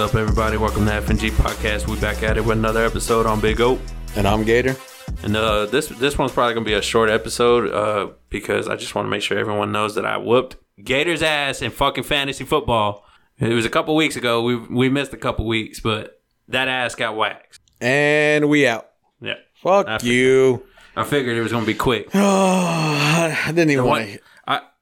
Up, everybody? Welcome to FNG Podcast. We back at it with another episode on Big O. And I'm Gator. And uh, this this one's probably gonna be a short episode uh, because I just want to make sure everyone knows that I whooped Gator's ass in fucking fantasy football. It was a couple weeks ago. We we missed a couple weeks, but that ass got waxed. And we out. Yeah, Fuck I you. I figured it was gonna be quick. Oh, I didn't even want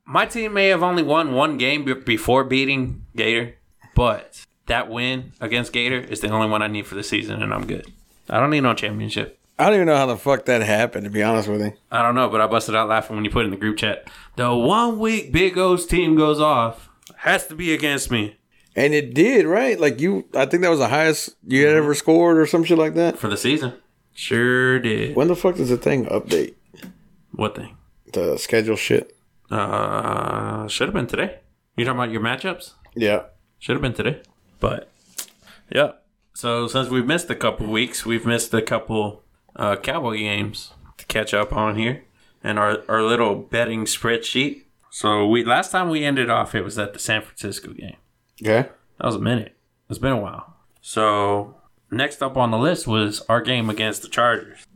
my team may have only won one game be- before beating Gator, but that win against Gator is the only one I need for the season, and I'm good. I don't need no championship. I don't even know how the fuck that happened, to be honest with you. I don't know, but I busted out laughing when you put it in the group chat. The one week Big O's team goes off has to be against me And it did, right? Like you, I think that was the highest you had ever scored or some shit like that. for the season. Sure did. When the fuck does the thing update? What thing? The schedule shit. Uh, should have been today. You talking about your matchups? Yeah. Should have been today. But yeah. So since we've missed a couple weeks, we've missed a couple uh, Cowboy games to catch up on here, and our our little betting spreadsheet. So we last time we ended off, it was at the San Francisco game. Yeah, That was a minute. It's been a while. So next up on the list was our game against the Chargers,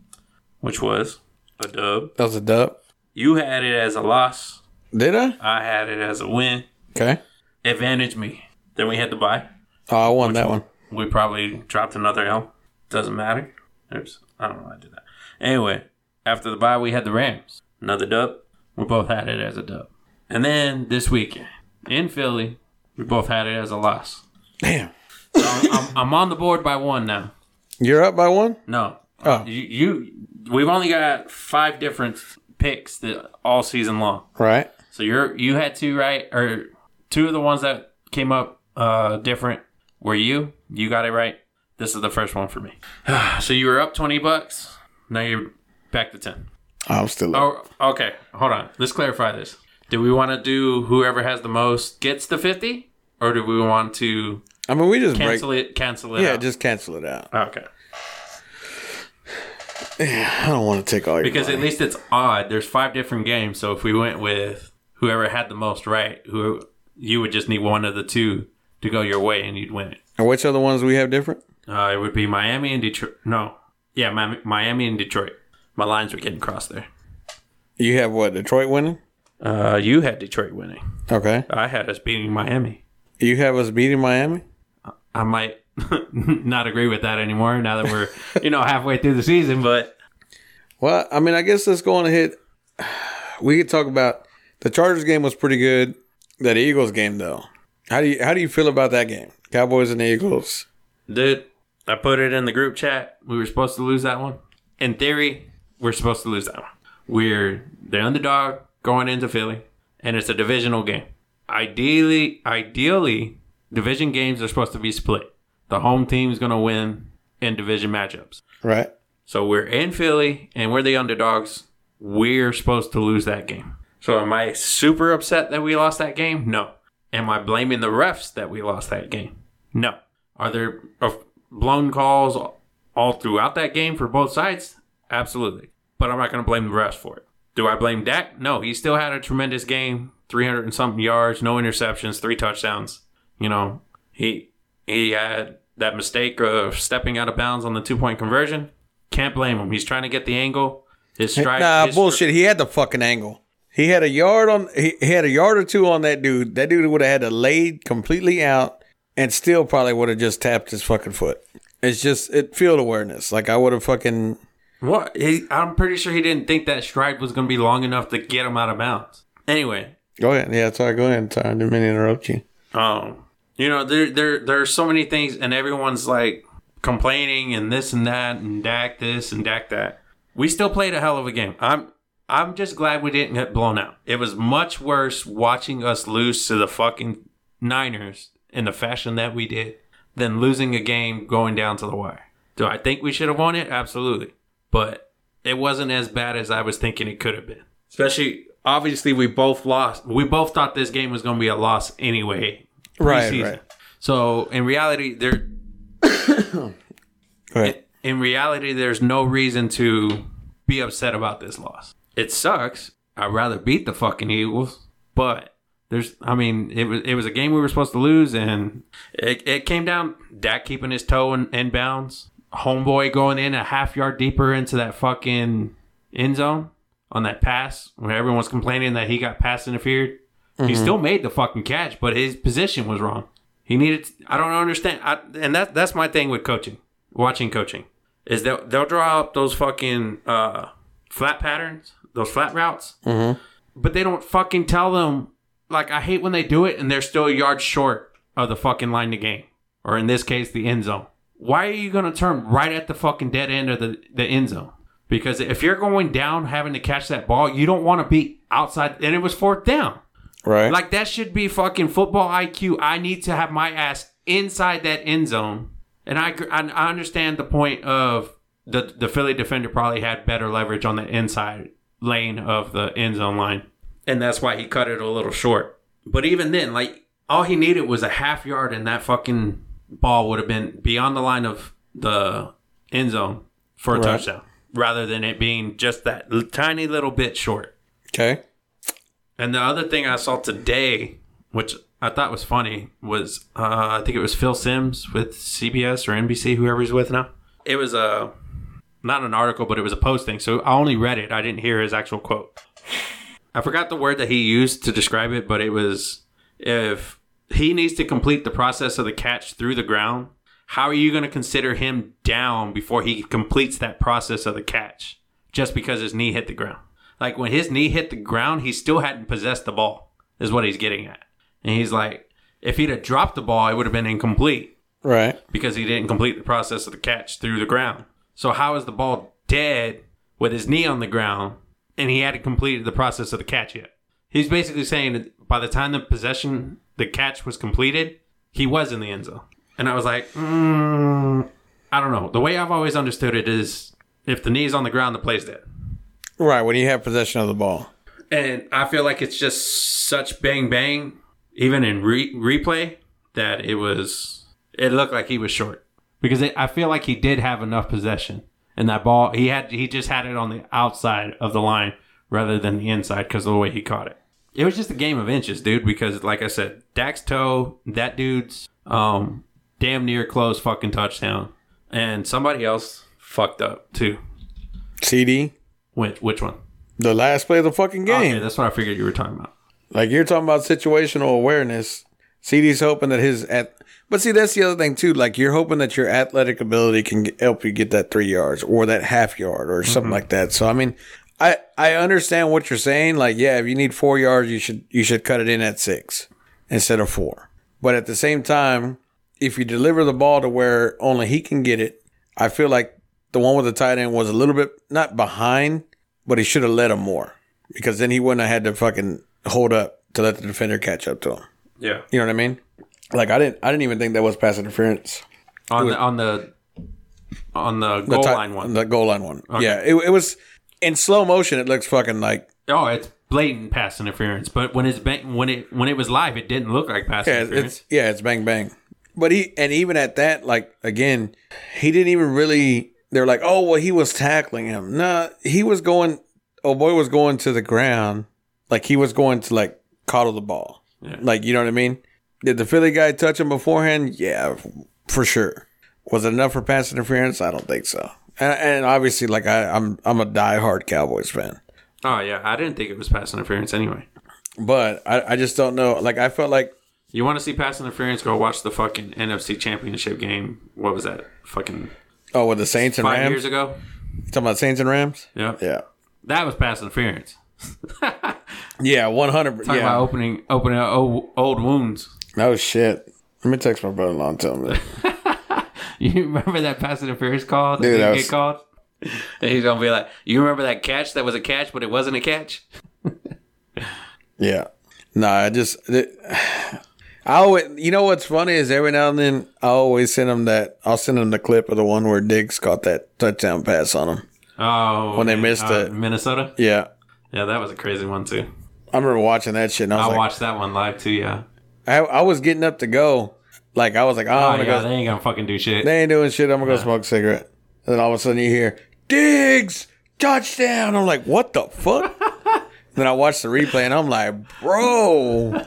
which was a dub. That was a dub. You had it as a loss. Did I? I had it as a win. Okay. Advantage me. Then we had to buy. Oh, I won that one. We probably dropped another L. Doesn't matter. Oops. I don't know why I did that. Anyway, after the bye, we had the Rams. Another dub. We both had it as a dub. And then this weekend in Philly, we both had it as a loss. Damn. So I'm, I'm, I'm on the board by one now. You're up by one? No. Oh. You, you we've only got five different picks that all season long. Right. So you're you had two right or two of the ones that came up uh different were you. You got it right. This is the first one for me. so you were up twenty bucks. Now you're back to ten. I'm still up. Oh, okay. Hold on. Let's clarify this. Do we want to do whoever has the most gets the fifty, or do we want to I mean, we just cancel break. it? Cancel it. Yeah, out? just cancel it out. Oh, okay. I don't want to take all your Because money. at least it's odd. There's five different games, so if we went with whoever had the most right, who you would just need one of the two to go your way, and you'd win it. And which other ones we have different? Uh, it would be Miami and Detroit. No, yeah, Miami and Detroit. My lines were getting crossed there. You have what? Detroit winning? Uh, you had Detroit winning. Okay. I had us beating Miami. You have us beating Miami? I might not agree with that anymore now that we're you know halfway through the season, but Well, I mean, I guess let's go on ahead. We could talk about the Chargers game was pretty good. That Eagles game though. How do you how do you feel about that game? Cowboys and Eagles. dude, I put it in the group chat. We were supposed to lose that one. In theory, we're supposed to lose that one. We're the underdog going into Philly, and it's a divisional game. Ideally, ideally, division games are supposed to be split. The home team is going to win in division matchups. Right. So we're in Philly, and we're the underdogs. We're supposed to lose that game. So am I super upset that we lost that game? No. Am I blaming the refs that we lost that game? No. Are there uh, blown calls all throughout that game for both sides? Absolutely. But I'm not going to blame the refs for it. Do I blame Dak? No. He still had a tremendous game 300 and something yards, no interceptions, three touchdowns. You know, he he had that mistake of stepping out of bounds on the two point conversion. Can't blame him. He's trying to get the angle. His strike. nah, his- bullshit. He had the fucking angle. He had a yard on. He, he had a yard or two on that dude. That dude would have had to laid completely out, and still probably would have just tapped his fucking foot. It's just it field awareness. Like I would have fucking. What? He, I'm pretty sure he didn't think that strike was going to be long enough to get him out of bounds. Anyway, Go ahead. Yeah, sorry. Go ahead. Sorry, I didn't mean to interrupt you. um, you know, there there there are so many things, and everyone's like complaining and this and that, and Dak this and Dak that. We still played a hell of a game. I'm I'm just glad we didn't get blown out. It was much worse watching us lose to the fucking Niners in the fashion that we did than losing a game going down to the wire. Do I think we should have won it? Absolutely. But it wasn't as bad as I was thinking it could have been. Especially, obviously, we both lost. We both thought this game was going to be a loss anyway. Right, preseason. right. So in reality, there Go ahead. in reality, there's no reason to be upset about this loss. It sucks. I'd rather beat the fucking Eagles, but There's, I mean, it was it was a game we were supposed to lose, and it, it came down Dak keeping his toe in, in bounds, homeboy going in a half yard deeper into that fucking end zone on that pass when everyone was complaining that he got pass interfered. He still made the fucking catch, but his position was wrong. He needed. I don't understand, I, and that that's my thing with coaching, watching coaching, is they'll they'll draw up those fucking uh, flat patterns, those flat routes, mm-hmm. but they don't fucking tell them. Like I hate when they do it and they're still a yard short of the fucking line to game, or in this case, the end zone. Why are you gonna turn right at the fucking dead end of the the end zone? Because if you're going down having to catch that ball, you don't want to be outside, and it was fourth down. Right. Like that should be fucking football IQ. I need to have my ass inside that end zone, and I I, I understand the point of the the Philly defender probably had better leverage on the inside lane of the end zone line, and that's why he cut it a little short. But even then, like all he needed was a half yard, and that fucking ball would have been beyond the line of the end zone for a Right. touchdown, rather than it being just that tiny little bit short. okay. And the other thing I saw today, which I thought was funny, was uh, I think it was Phil Simms with CBS or NBC, whoever he's with now. It was a not an article, but it was a posting. So I only read it. I didn't hear his actual quote. I forgot the word that he used to describe it, but it was if he needs to complete the process of the catch through the ground, how are you going to consider him down before he completes that process of the catch just because his knee hit the ground? Like when his knee hit the ground, he still hadn't possessed the ball, is what he's getting at. And he's like, if he'd have dropped the ball, it would have been incomplete Right. because he didn't complete the process of the catch through the ground. So how is the ball dead with his knee on the ground and he hadn't completed the process of the catch yet? He's basically saying that by the time the possession, the catch was completed, he was in the end zone. And I was like, mm, I don't know. The way I've always understood it is if the knee's on the ground, the play's dead. Right. When you have possession of the ball. And I feel like it's just such bang bang, even in re- replay, that it was. It looked like he was short because it, I feel like he did have enough possession, and that ball he had he just had it on the outside of the line rather than the inside because of the way he caught it. It was just a game of inches, dude. Because like I said, Dak's toe, that dude's um damn near close fucking touchdown, and somebody else fucked up too. CD. Which which one? The last play of the fucking game. Okay, that's what I figured you were talking about. Like you're talking about situational awareness. CD's hoping that his at, but see that's the other thing too. Like you're hoping that your athletic ability can get, help you get that three yards or that half yard or something mm-hmm. like that. So I mean, I I understand what you're saying. Like yeah, if you need four yards, you should you should cut it in at six instead of four. But at the same time, if you deliver the ball to where only he can get it, I feel like the one with the tight end was a little bit not behind, but he should have let him more because then he wouldn't have had to fucking hold up to let the defender catch up to him. Yeah. You know what I mean? Like I didn't, I didn't even think that was pass interference. on the on the on the The goal line one. the goal line one. Yeah, it, it was in slow motion. It looks fucking like oh, it's blatant pass interference. But when it's bang, when it when it was live, it didn't look like pass yeah, interference. it's yeah, it's bang bang. But he and even at that, like again, he didn't even really. They're like, oh well, he was tackling him. Nah, he was going. Oh boy, was going to the ground. Like he was going to like coddle the ball. Yeah. Like you know what I mean? Did the Philly guy touch him beforehand? Yeah, for sure. Was it enough for pass interference? I don't think so. And, and obviously, like I, I'm, I'm a diehard Cowboys fan, oh yeah, I didn't think it was pass interference anyway. but I, I just don't know. Like I felt like You want to see pass interference? Go watch the fucking NFC Championship game. What was that? Fucking oh, with the Saints and five Rams. years ago. Talking about Saints and Rams. Yeah, Yeah, that was pass interference. yeah, one hundred. Talking about Yeah. opening opening old, old wounds. Oh shit. Let me text my brother-in-law and tell him that. You remember that pass interference call that Dude, didn't that get was- called? And he's gonna be like, "You remember that catch that was a catch, but it wasn't a catch." Yeah. No, I just it, I always you know what's funny is every now and then I always send him that I'll send him the clip of the one where Diggs caught that touchdown pass on him. Oh, When they missed Uh, it. Minnesota. Yeah. Yeah, that was a crazy one too. I remember watching that shit and I was I like watched that one live too. Yeah. I, I was getting up to go. Like I was like, oh, Oh yeah, go they ain't gonna fucking do shit. they ain't doing shit, I'm gonna go smoke a cigarette. And then all of a sudden you hear, Diggs, touchdown. I'm like, what the fuck? Then I watched the replay and I'm like, bro,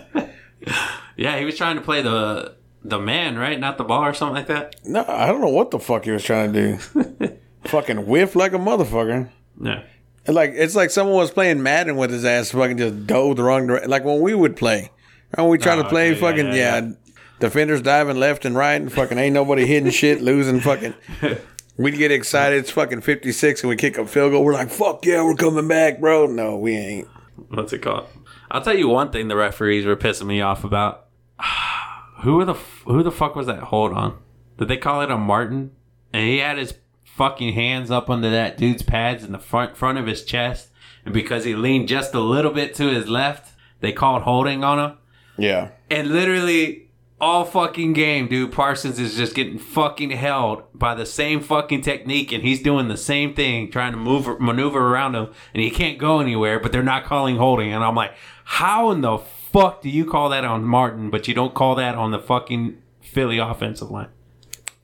Yeah, he was trying to play the the man, right? Not the ball or something like that. no, I don't know what the fuck he was trying to do. fucking whiff like a motherfucker. Yeah. Like it's like someone was playing Madden with his ass, fucking just dove the wrong direction. Like when we would play, and we try Oh, to play, okay, fucking yeah, yeah, defenders diving left and right, and fucking ain't nobody hitting shit, losing fucking. We'd get excited. It's fucking fifty six, and we kick a field goal. We're like, "Fuck yeah, we're coming back, bro!" No, we ain't. What's it called? I'll tell you one thing the referees were pissing me off about. who were the who the fuck was that hold on? Did they call it a Martin? And he had his fucking hands up under that dude's pads in the front front of his chest, and because he leaned just a little bit to his left, they called holding on him. Yeah, And literally all fucking game, dude, Parsons is just getting fucking held by the same fucking technique and he's doing the same thing, trying to move maneuver around him and he can't go anywhere, but they're not calling holding. And I'm like, how in the fuck do you call that on Martin, but you don't call that on the fucking Philly offensive line?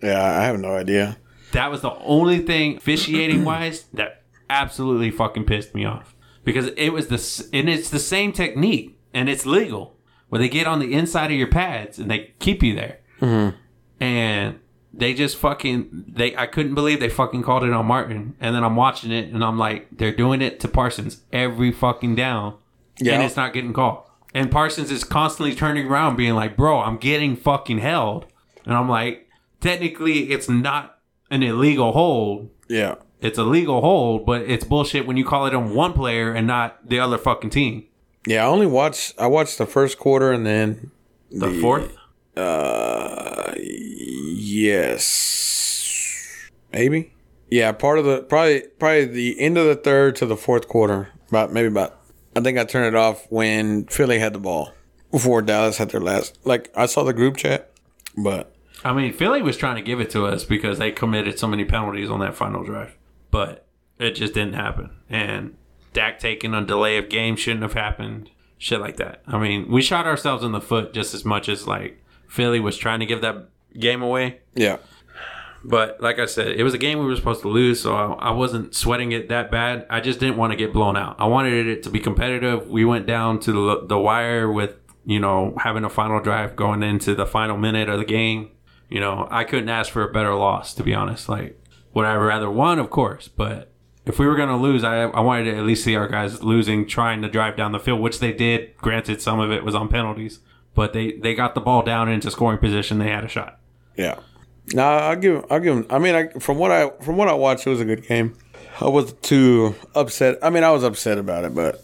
yeah. I have no idea. That was the only thing officiating wise that absolutely fucking pissed me off. Because it was the and it's the same technique and it's legal where they get on the inside of your pads and they keep you there. Mm-hmm. And they just fucking they I couldn't believe they fucking called it on Martin. And then I'm watching it and I'm like they're doing it to Parsons every fucking down. Yeah. and it's not getting called and Parsons is constantly turning around being like bro I'm getting fucking held. And I'm like technically it's not an illegal hold Yeah, it's a legal hold, but it's bullshit when you call it on one player and not the other fucking team. yeah. I only watched. I watched the first quarter and then The fourth? Uh, yes, maybe. Yeah, part of the probably probably the end of the third to the fourth quarter. About maybe about. I think I turned it off when Philly had the ball before Dallas had their last. Like I saw the group chat, but I mean, Philly was trying to give it to us because they committed so many penalties on that final drive, but it just didn't happen. And Dak taking a delay of game shouldn't have happened. Shit like that. I mean, we shot ourselves in the foot just as much as like Philly was trying to give that game away. yeah, But like I said, it was a game we were supposed to lose, so I, I wasn't sweating it that bad. I just didn't want to get blown out. I wanted it to be competitive. We went down to the, the wire with, you know, having a final drive going into the final minute of the game. You know, I couldn't ask for a better loss, to be honest. Like, would I rather won? Of course. But if we were going to lose, I, I wanted to at least see our guys losing, trying to drive down the field, which they did. Granted, some of it was on penalties, but they, they got the ball down into scoring position. They had a shot. yeah. No, I'll give. I'll give. I mean, I, from what I from what I watched, it was a good game. I wasn't too upset. I mean, I was upset about it, but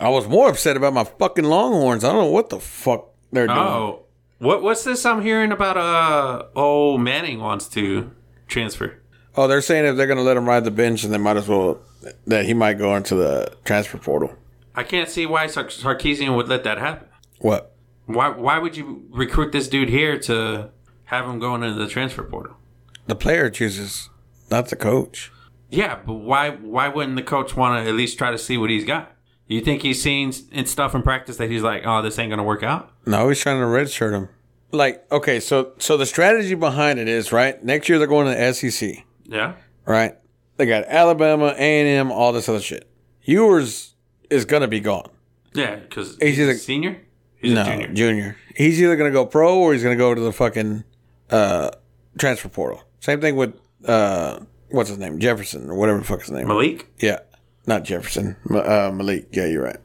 I was more upset about my fucking Longhorns. I don't know what the fuck they're doing. Oh, what what's this I'm hearing about? Uh, oh, Manning wants to transfer. Oh, they're saying if they're going to let him ride the bench, and they might as well that he might go into the transfer portal. I can't see why Sar- Sarkisian would let that happen. What? Why why would you recruit this dude here to have him going into the transfer portal? The player chooses, not the coach. Yeah, but why why wouldn't the coach want to at least try to see what he's got? You think he's seen stuff in practice that he's like, oh, this ain't gonna work out? No, he's trying to redshirt him. Like, okay, so so the strategy behind it is right. Next year they're going to the SEC, Yeah. right? They got Alabama, A and M, all this other shit. Ewers is gonna be gone. Yeah, because He's he's, a senior. He's no, a junior. He's either gonna go pro or he's gonna go to the fucking uh, transfer portal. Same thing with uh, what's his name, Jefferson or whatever the fuck his name. Is. Malik. Yeah, not Jefferson. Uh, Malik. Yeah, you're right.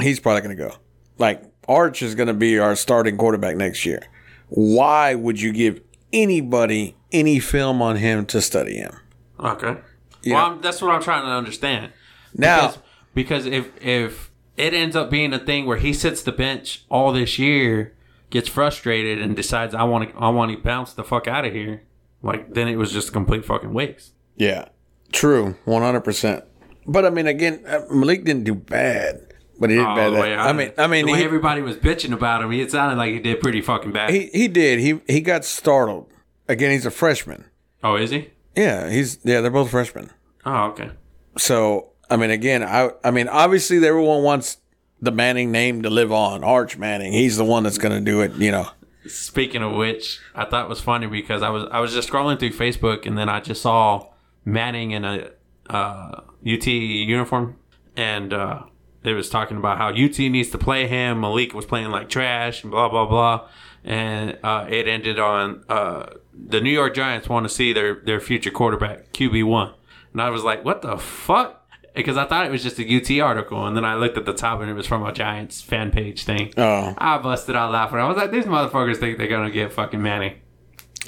He's probably going to go. Like Arch is going to be our starting quarterback next year. Why would you give anybody any film on him to study him? Okay. Yeah. Well, I'm, that's what I'm trying to understand. Now, because, because if if it ends up being a thing where he sits the bench all this year, gets frustrated, and decides I want to I want to bounce the fuck out of here, like then it was just a complete fucking waste. yeah, true, one hundred percent. But I mean, again, uh, Malik didn't do bad, but he did Oh, bad. that- I mean, I mean, the way he, everybody was bitching about him, it sounded like he did pretty fucking bad. he he did. He he got startled. Again, he's a freshman. oh, is he? Yeah, he's yeah. They're both freshmen. Oh, okay. So I mean, again, I I mean, obviously, everyone wants the Manning name to live on. Arch Manning, he's the one that's going to do it. You know. Speaking of which, I thought it was funny because I was I was just scrolling through Facebook and then I just saw Manning in a uh, UT uniform, and uh, it was talking about how UT needs to play him. Malik was playing like trash and blah blah blah, and uh, it ended on uh, the New York Giants want to see their their future quarterback QB one, and I was like, what the fuck? Because I thought it was just a UT article, and then I looked at the top and it was from a Giants fan page thing. Oh, I busted out laughing. I was like, these motherfuckers think they're gonna get fucking Manning.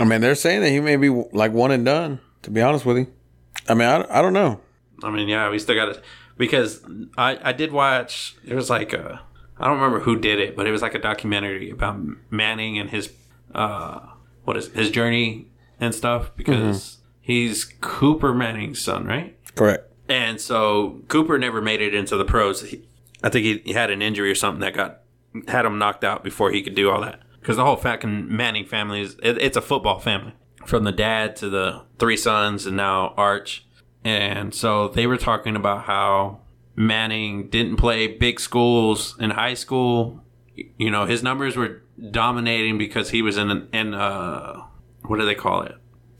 I mean, they're saying that he may be like one and done. To be honest with you, I mean, I, I don't know. I mean, yeah, we still got it because I I did watch. It was like a, I don't remember who did it, but it was like a documentary about Manning and his uh what is his journey and stuff because he's Cooper Manning's son, right? Correct. And so Cooper never made it into the pros. He, I think he, he had an injury or something that got had him knocked out before he could do all that. Because the whole fucking Manning family is it, it's a football family, from the dad to the three sons and now Arch. And so they were talking about how Manning didn't play big schools in high school. You know, his numbers were dominating because he was in in uh what do they call it?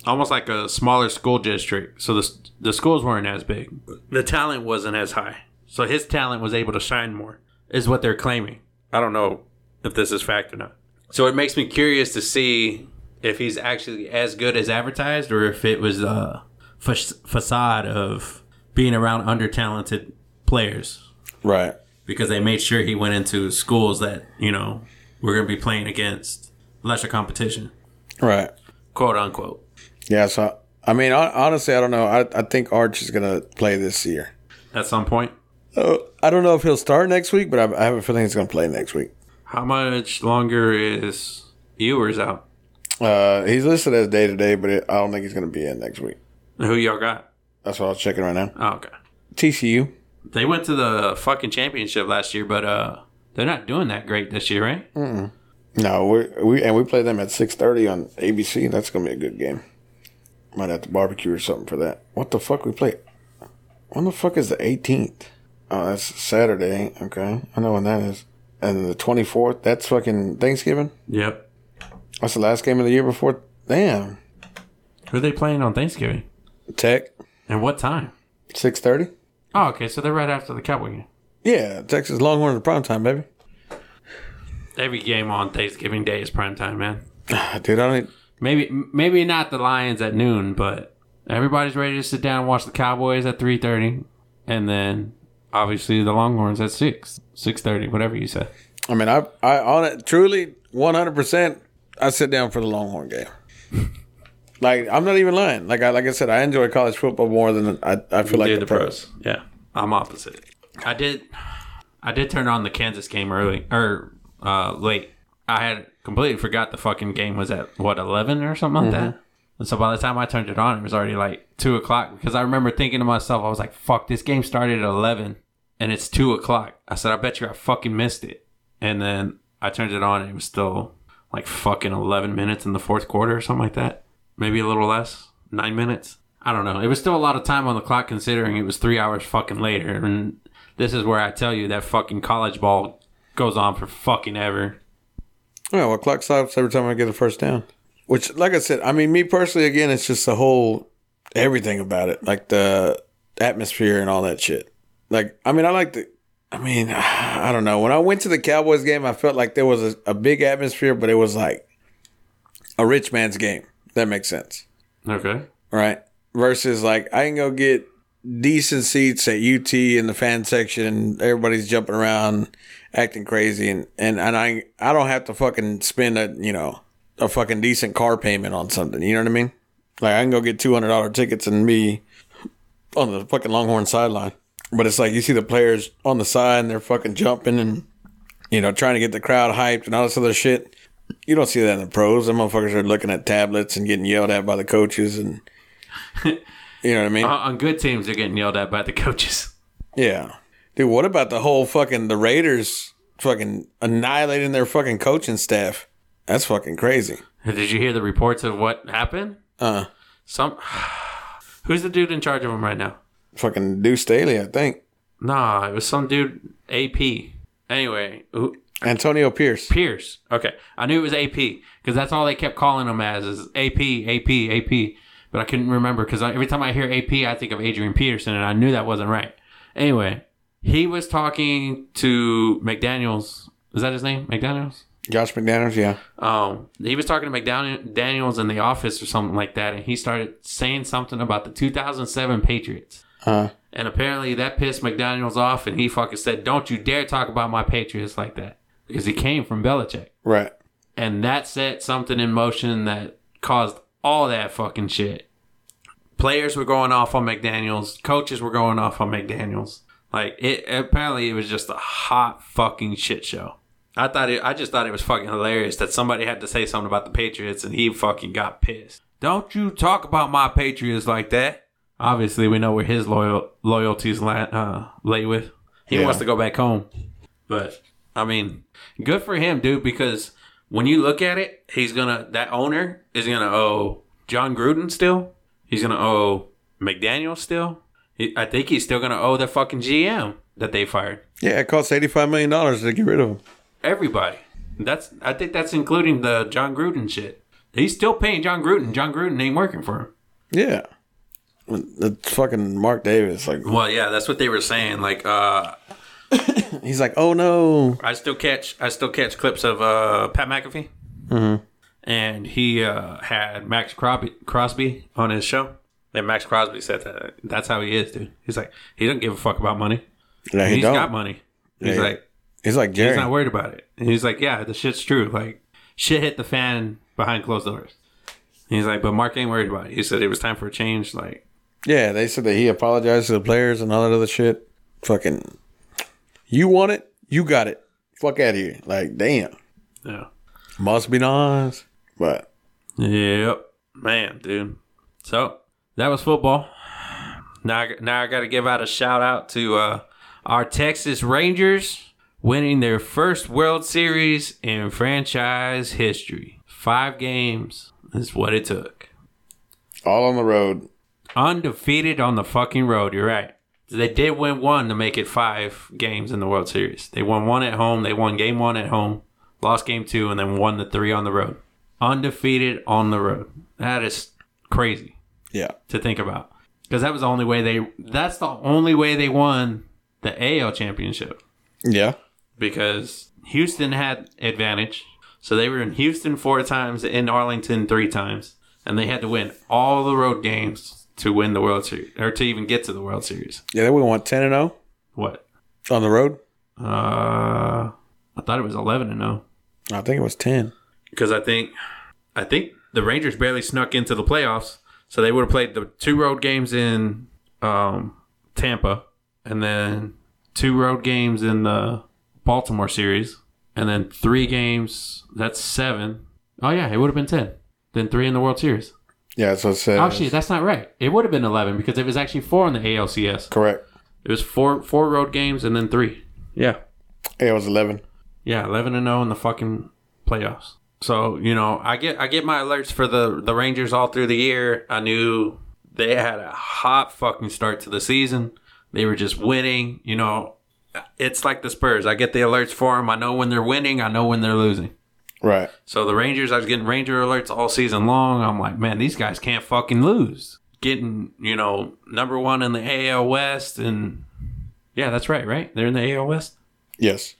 Almost like a smaller school district. So the the schools weren't as big. The talent wasn't as high. So his talent was able to shine more. Is what they're claiming. I don't know if this is fact or not. So it makes me curious to see if he's actually as good as advertised or if it was a fa- facade of being around under talented players Right. because they made sure he went into schools that you know we're going to be playing against lesser competition, Right. quote unquote. Yeah. So I mean, honestly, I don't know. I I think Arch is gonna play this year. At some point, Uh, I don't know if he'll start next week, but I, I have a feeling he's gonna play next week. how much longer is Ewers out? Uh, he's listed as day to day, but it, I don't think he's gonna be in next week. Who y'all got? That's what I was checking right now. Oh, okay. TCU. They went to the fucking championship last year, but uh, they're not doing that great this year, right? No, we we and we play them at six thirty on ABC. That's gonna be a good game. Might have to barbecue or something for that. What the fuck we play? When the fuck is the eighteenth? Oh, that's Saturday. Okay, I know when that is. And the twenty fourth. That's fucking Thanksgiving. Yep. That's the last game of the year before. Damn. Who are they playing on Thanksgiving? Tech And what time? six thirty. Oh, okay, so they're right after the Cowboy game. Yeah, Texas Longhorns in prime time, baby. Every game on Thanksgiving Day is prime time, man. Ah, dude, I don't. Maybe maybe not the Lions at noon, but everybody's ready to sit down and watch the Cowboys at three thirty, and then obviously the Longhorns at six six thirty, whatever you say. I mean, I I on it truly one hundred percent. I sit down for the Longhorn game. Like I'm not even lying. Like I like I said, I enjoy college football more than I I feel like Did the, pros. Yeah, I'm opposite. I did I did turn on the Kansas game early or uh, late. I had completely forgot the fucking game was at what eleven or something like that. And so by the time I turned it on, it was already like two o'clock. Because I remember thinking to myself, I was like, "Fuck, this game started at eleven, and it's two o'clock." I said, "I bet you I fucking missed it." And then I turned it on, and it was still like fucking eleven minutes in the fourth quarter or something like that. Maybe a little less, nine minutes. I don't know. It was still a lot of time on the clock considering it was three hours fucking later. And this is where I tell you that fucking college ball goes on for fucking ever. Yeah, well, clock stops every time I get a first down. Which, like I said, I mean, me personally, again, it's just the whole everything about it, like the atmosphere and all that shit. Like, I mean, I like the. I mean, I don't know. When I went to the Cowboys game, I felt like there was a, a big atmosphere, but it was like a rich man's game. That makes sense, Okay. right? Versus like I can go get decent seats at UT in the fan section, and everybody's jumping around, acting crazy, and and, and I I don't have to fucking spend a you know a fucking decent car payment on something. You know what I mean? Like I can go get two hundred dollar tickets and me on the fucking Longhorn sideline. But it's like you see the players on the side and they're fucking jumping and you know trying to get the crowd hyped and all this other shit. You don't see that in the pros. The motherfuckers are looking at tablets and getting yelled at by the coaches and you know what I mean? On on good teams, they're getting yelled at by the coaches. Yeah. Dude, what about the whole fucking the Raiders fucking annihilating their fucking coaching staff? That's fucking crazy. Did you hear the reports of what happened? Uh Some. Who's the dude in charge of them right now? fucking Deuce Staley, I think. Nah, it was some dude, AP. Anyway, who, Antonio Pierce. Pierce. Okay, I knew it was AP because that's all they kept calling him as is AP, AP, AP. But I couldn't remember because every time I hear AP, I think of Adrian Peterson, and I knew that wasn't right. Anyway, He was talking to McDaniels. Is that his name? McDaniels? Josh McDaniels, yeah. Um, he was talking to McDaniels in the office or something like that, and he started saying something about the 2007 Patriots. Uh-huh. And apparently that pissed McDaniels off, and he fucking said, "Don't you dare talk about my Patriots like that," because he came from Belichick, right. and that set something in motion that caused all that fucking shit. Players were going off on McDaniels, coaches were going off on McDaniels. Like it, apparently it was just a hot fucking shit show. I thought it, I just thought it was fucking hilarious that somebody had to say something about the Patriots, and he fucking got pissed. Don't you talk about my Patriots like that. Obviously, we know where his loyal loyalties la- uh, lay with. He Yeah. wants to go back home. But I mean, good for him, dude. Because when you look at it, he's gonna that owner is gonna owe Jon Gruden still. He's gonna owe McDaniel still. He, I think he's still gonna owe the fucking GM that they fired. Yeah, it costs $85 million to get rid of him. Everybody. That's I think that's including the Jon Gruden shit. He's still paying Jon Gruden. Jon Gruden ain't working for him. Yeah. It's fucking Mark Davis. Like, Well, yeah, that's what they were saying. Like, uh, he's like, oh no. I still catch I still catch clips of uh, Pat McAfee, and he uh, had Maxx Crosby, Crosby on his show. And Maxx Crosby said that that's how he is, dude. He's like he doesn't give a fuck about money. Yeah, he He's don't. got money. He's Yeah. like He's like Jerry. he's not worried about it. And he's like, yeah, the shit's true. Like shit hit the fan behind closed doors. He's like, but Mark ain't worried about it. He said it was time for a change. Like, yeah, they said that he apologized to the players and all that other shit. Fucking, you want it, you got it. Fuck out of here. Like, damn. yeah, Must be nice. But yep, man, dude. So that was football. Now, I- now I got to give out a shout out to uh, our Texas Rangers winning their first World Series in franchise history. Five games is what it took. all on the road. Undefeated on the fucking road. You're right. They did win one to make it five games in the World Series. They won one at home. They won game one at home, lost game two, and then won the three on the road. Undefeated on the road. That is crazy Yeah. to think about. Because that was the only way they. That's the only way they won the AL championship. Yeah. Because Houston had advantage, so they were in Houston four times, in Arlington three times, and they had to win all the road games to win the World Series or to even get to the World Series. Yeah, they want 10 and 0 What? on the road. Uh, I thought it was eleven and zero I think it was 10. because I think, I think the Rangers barely snuck into the playoffs, so they would have played the two road games in um, Tampa, and then two road games in the Baltimore series, and then three games. That's seven. Oh yeah, it would have been ten. Then three in the World Series. Yeah, so it says. Actually, that's not right. It would have been eleven because it was actually four in the ALCS. correct. It was four four road games and then three. Yeah. Yeah, it was 11. Yeah, eleven and zero in the fucking playoffs. So you know, I get I get my alerts for the the Rangers all through the year. I knew they had a hot fucking start to the season. They were just winning. You know, it's like the Spurs. I get the alerts for them. I know when they're winning. I know when they're losing. Right. So the Rangers, I was getting Ranger alerts all season long. I'm like, man, these guys can't fucking lose. Getting you know number one in the AL West, and yeah, that's right, right? They're in the AL West Yes.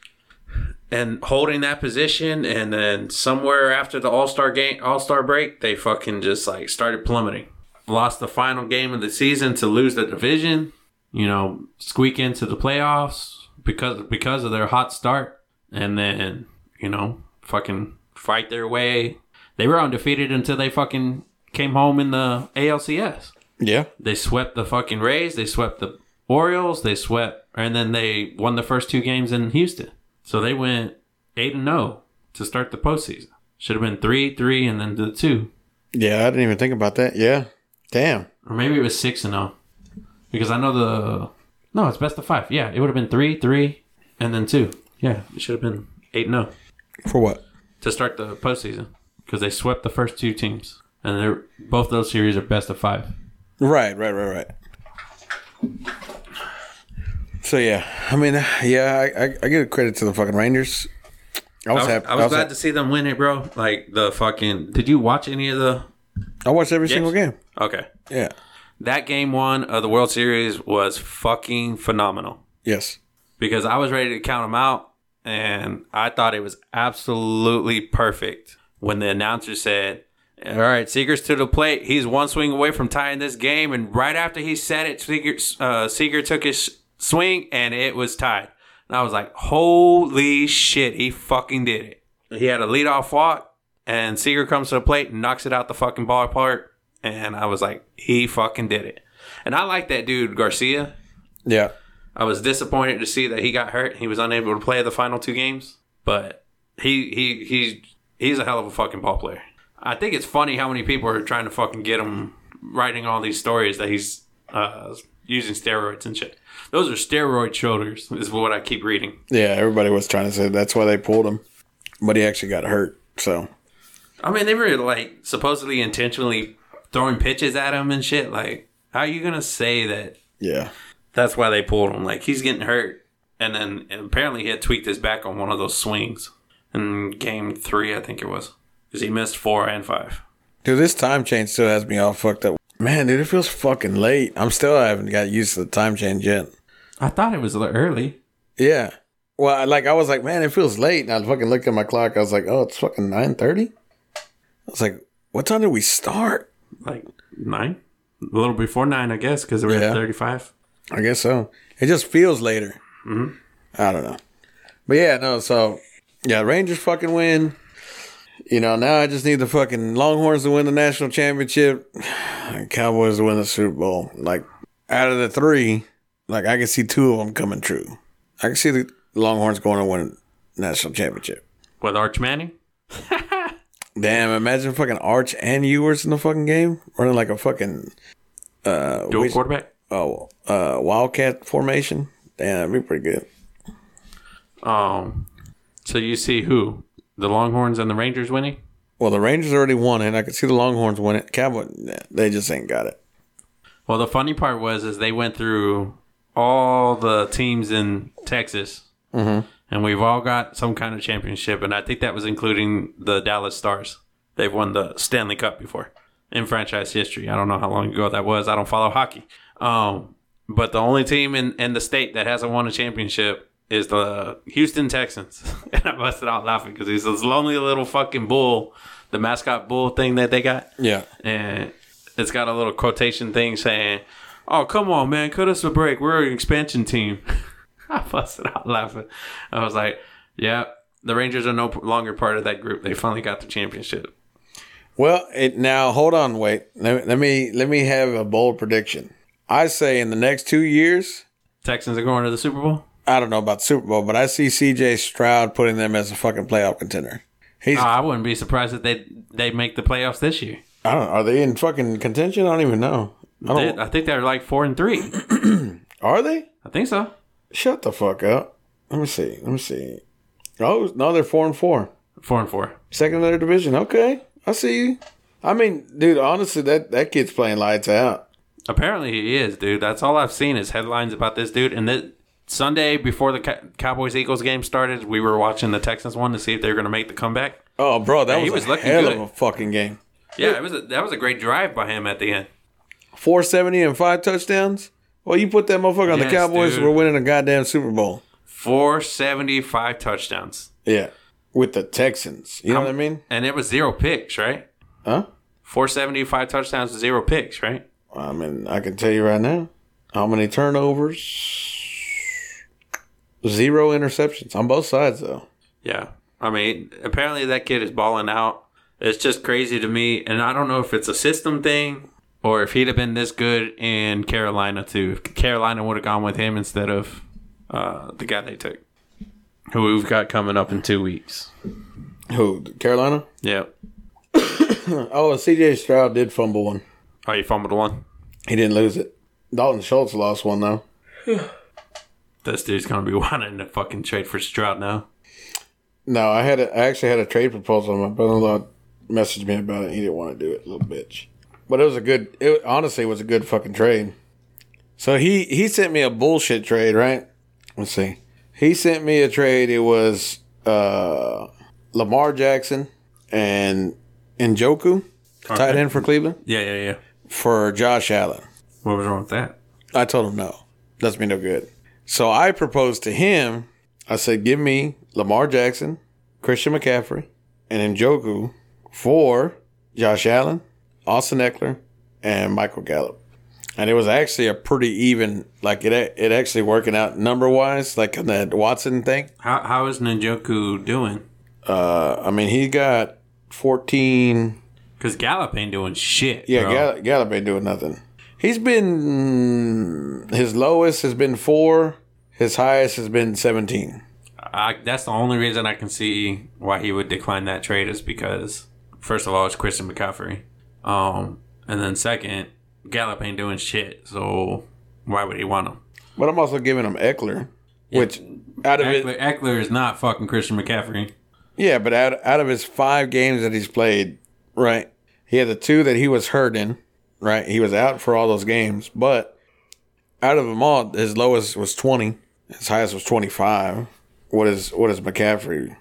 and holding that position and then somewhere after the all-star game all-star break they fucking just like started plummeting lost the final game of the season to lose the division you know squeak into the playoffs because because of their hot start and then you know fucking fight their way they were undefeated until they fucking came home in the ALCS Yeah. they swept the fucking Rays. They swept the Orioles. They swept, and then they won the first two games in Houston. So they went eight and zero to start the postseason. Should have been three, three, and then the two, Yeah, I didn't even think about that. Yeah. Damn. or maybe it was six and zero, because I know the no, it's best of five. Yeah, it would have been three, three, and then two. Yeah, it should have been eight and zero For what? to start the postseason because they swept the first two teams, and they're both those series are best of five. Right, right, right, right. So yeah, I mean, yeah, I, I, I give credit to the fucking Rangers. I I was, was, happy. I was glad hap- to see them win it, bro. Like the fucking. Did you watch any of the? I watched every single game. Okay. Yeah. That game one of the World Series was fucking phenomenal. Yes. because I was ready to count them out, and I thought it was absolutely perfect when the announcer said, "All right, Seager's to the plate. He's one swing away from tying this game." And right after he said it, Seager, uh, took his swing, and it was tied. And I was like, "Holy shit, he fucking did it!" He had a leadoff walk, and Seager comes to the plate and knocks it out the fucking ballpark. And I was like, "He fucking did it." And I like that dude Garcia. Yeah. I was disappointed to see that he got hurt. He was unable to play the final two games, but he he he's he's a hell of a fucking ball player. I think it's funny how many people are trying to fucking get him writing all these stories that he's uh, using steroids and shit. Those are steroid shoulders, is what I keep reading. Yeah, everybody was trying to say that's why they pulled him. But he actually got hurt. So I mean, they were like supposedly intentionally throwing pitches at him and shit. Like, how are you gonna say that yeah. That's why they pulled him? Like, he's getting hurt, and then and apparently he had tweaked his back on one of those swings in game three, I think it was, because he missed four and five. Dude, this time change still has me all fucked up. Man, dude, it feels fucking late. I'm still I haven't got used to the time change yet. I thought it was early. Yeah. Well, I- like I was like, man, it feels late, and I fucking looked at my clock. I was like, oh, it's fucking nine thirty. I was like, what time did we start? like nine, a little before nine, I guess, because we're Yeah. at thirty-five. I guess so. It just feels later. Mhm. I don't know. But yeah, no, so yeah, Rangers fucking win. You know, now I just need the fucking Longhorns to win the national championship and Cowboys to win the Super Bowl. Like, out of the three, like, I can see two of them coming true. I can see the Longhorns going to win national championship. With Arch Manning, Damn, imagine fucking Arch and Ewers in the fucking game. Running like a fucking, uh, dual which- quarterback. Oh, uh, Wildcat formation. Damn, that'd be pretty good. Um, so you see who the Longhorns and the Rangers winning? Well, the Rangers already won it. I could see the Longhorns win it. Cowboy, they just ain't got it. Well, the funny part was is they went through all the teams in Texas, Mhm. and we've all got some kind of championship, and I think that was including the Dallas Stars. They've won the Stanley Cup before in franchise history. I don't know how long ago that was. I don't follow hockey. Um, but the only team in, in the state that hasn't won a championship is the Houston Texans. and I busted out laughing because he's this lonely little fucking bull, the mascot bull thing that they got Yeah. and it's got a little quotation thing saying, "Oh, come on, man, cut us a break. We're an expansion team." I busted out laughing. I was like, "Yeah, the Rangers are no longer part of that group. They finally got the championship." Well, it now hold on, wait. Let, let me let me have a bold prediction. I say in the next two years, Texans are going to the Super Bowl. I don't know about Super Bowl, but I see C.J. Stroud putting them as a fucking playoff contender. He's Uh, I wouldn't be surprised if they they make the playoffs this year. I don't. Are they in fucking contention? I don't even know. I They, don't. I think they're like four and three. Are they? I think so. Shut the fuck up. Let me see. Let me see. Oh no, they're four and four. Four and four. Second in their division. Okay, I see you. I mean, dude, honestly, that that kid's playing lights out. Apparently he is, dude. That's all I've seen is headlines about this dude. And this Sunday before the Cowboys Eagles game started, we were watching the Texans one to see if they were going to make the comeback. Oh, bro, that Yeah, he was, was a looking hell good. of a fucking game. Yeah, it was a, that was a great drive by him at the end. 470 and five touchdowns. Well, you put that motherfucker on the Cowboys, dude. we're winning a goddamn Super Bowl. 475 touchdowns. Yeah. With the Texans. You know what I mean? And it was zero picks, right? Huh? 475 touchdowns, zero picks, right? I mean, I can tell you right now. How many turnovers? Zero interceptions on both sides, though. Yeah. I mean, apparently that kid is balling out. It's just crazy to me. And I don't know if it's a system thing or if he'd have been this good in Carolina, too. If Carolina would have gone with him instead of uh, the guy they took, who we've got coming up in two weeks. Who? Carolina? Yep. Oh, CJ Stroud did fumble one. Oh, you fumbled one? He didn't lose it. Dalton Schultz lost one, though. This dude's going to be wanting to fucking trade for Stroud now. No, I had a, I actually had a trade proposal. My brother-in-law messaged me about it. He didn't want to do it, little bitch. But it was a good. It honestly was a good fucking trade. So he he sent me a bullshit trade, right? Let's see. He sent me a trade. It was uh Lamar Jackson and Njoku, tight Okay. end for Cleveland, Yeah, yeah, yeah. For Josh Allen. What was wrong with that? I told him no. Does me no good. So I proposed to him. I said, "Give me Lamar Jackson, Christian McCaffrey, and Njoku for Josh Allen, Austin Ekeler, and Michael Gallup." And it was actually a pretty even, like it it actually working out number wise, like in that Watson thing. How how is Njoku doing? Uh, I mean, he got fourteen. Because Gallup ain't doing shit. Yeah. Gallup, Gallup ain't doing nothing. He's been his lowest has been four. His highest has been seventeen. I, that's the only reason I can see why he would decline that trade is because first of all, it's Christian McCaffrey, um, and then second, Gallup ain't doing shit. So why would he want him? But I'm also giving him Ekeler, which out of it, Ekeler, Ekeler is not fucking Christian McCaffrey. yeah, but out out of his five games that he's played, right, he had the two that he was hurt in, right. He was out for all those games, but out of them all, his lowest was twenty, his highest was twenty five. What is what is McCaffrey?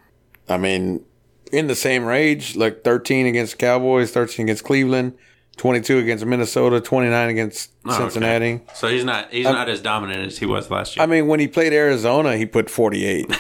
I mean, in the same range, like thirteen against Cowboys, thirteen against Cleveland. 22 against Minnesota, 29 against Oh, okay. Cincinnati. So he's not he's uh, not as dominant as he was last year. I mean, when he played Arizona, he put 48. you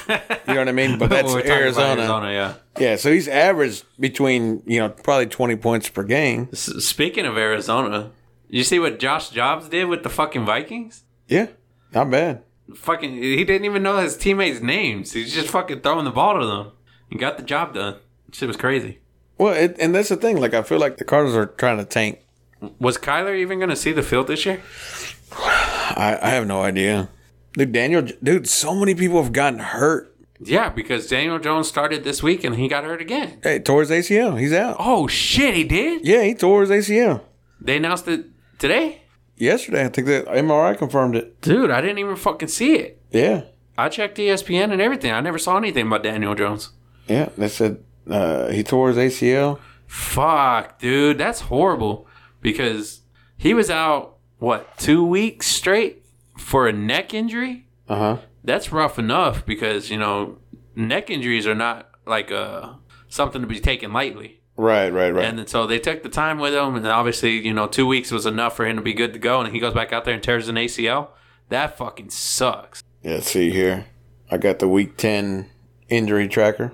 know what I mean? But that's We're talking about Arizona. Arizona, yeah. Yeah, so he's averaged between, you know, probably 20 points per game. S- Speaking of Arizona, you see what Josh Dobbs did with the fucking Vikings? Yeah, not bad. Fucking, he didn't even know his teammates' names. He's just fucking throwing the ball to them. He got the job done. Shit was crazy. Well, it, and that's the thing. Like, I feel like the Cardinals are trying to tank. Was Kyler even going to see the field this year? I, I have no idea. Dude, Daniel, dude, so many people have gotten hurt. Yeah, because Daniel Jones started this week and he got hurt again. Hey, tore his ACL. He's out. Oh shit, he did. Yeah, he tore his ACL. They announced it today. Yesterday, I think the MRI confirmed it. Dude, I didn't even fucking see it. Yeah. I checked ESPN and everything. I never saw anything about Daniel Jones. Yeah, they said uh, he tore his ACL. Fuck, dude, that's horrible. Because he was out what two weeks straight for a neck injury. Uh huh. That's rough enough because you know neck injuries are not like uh something to be taken lightly. Right, right, right. And then, so they took the time with him, and obviously, you know, two weeks was enough for him to be good to go. And he goes back out there and tears an ACL. That fucking sucks. Yeah, see here. I got the week 10 injury tracker.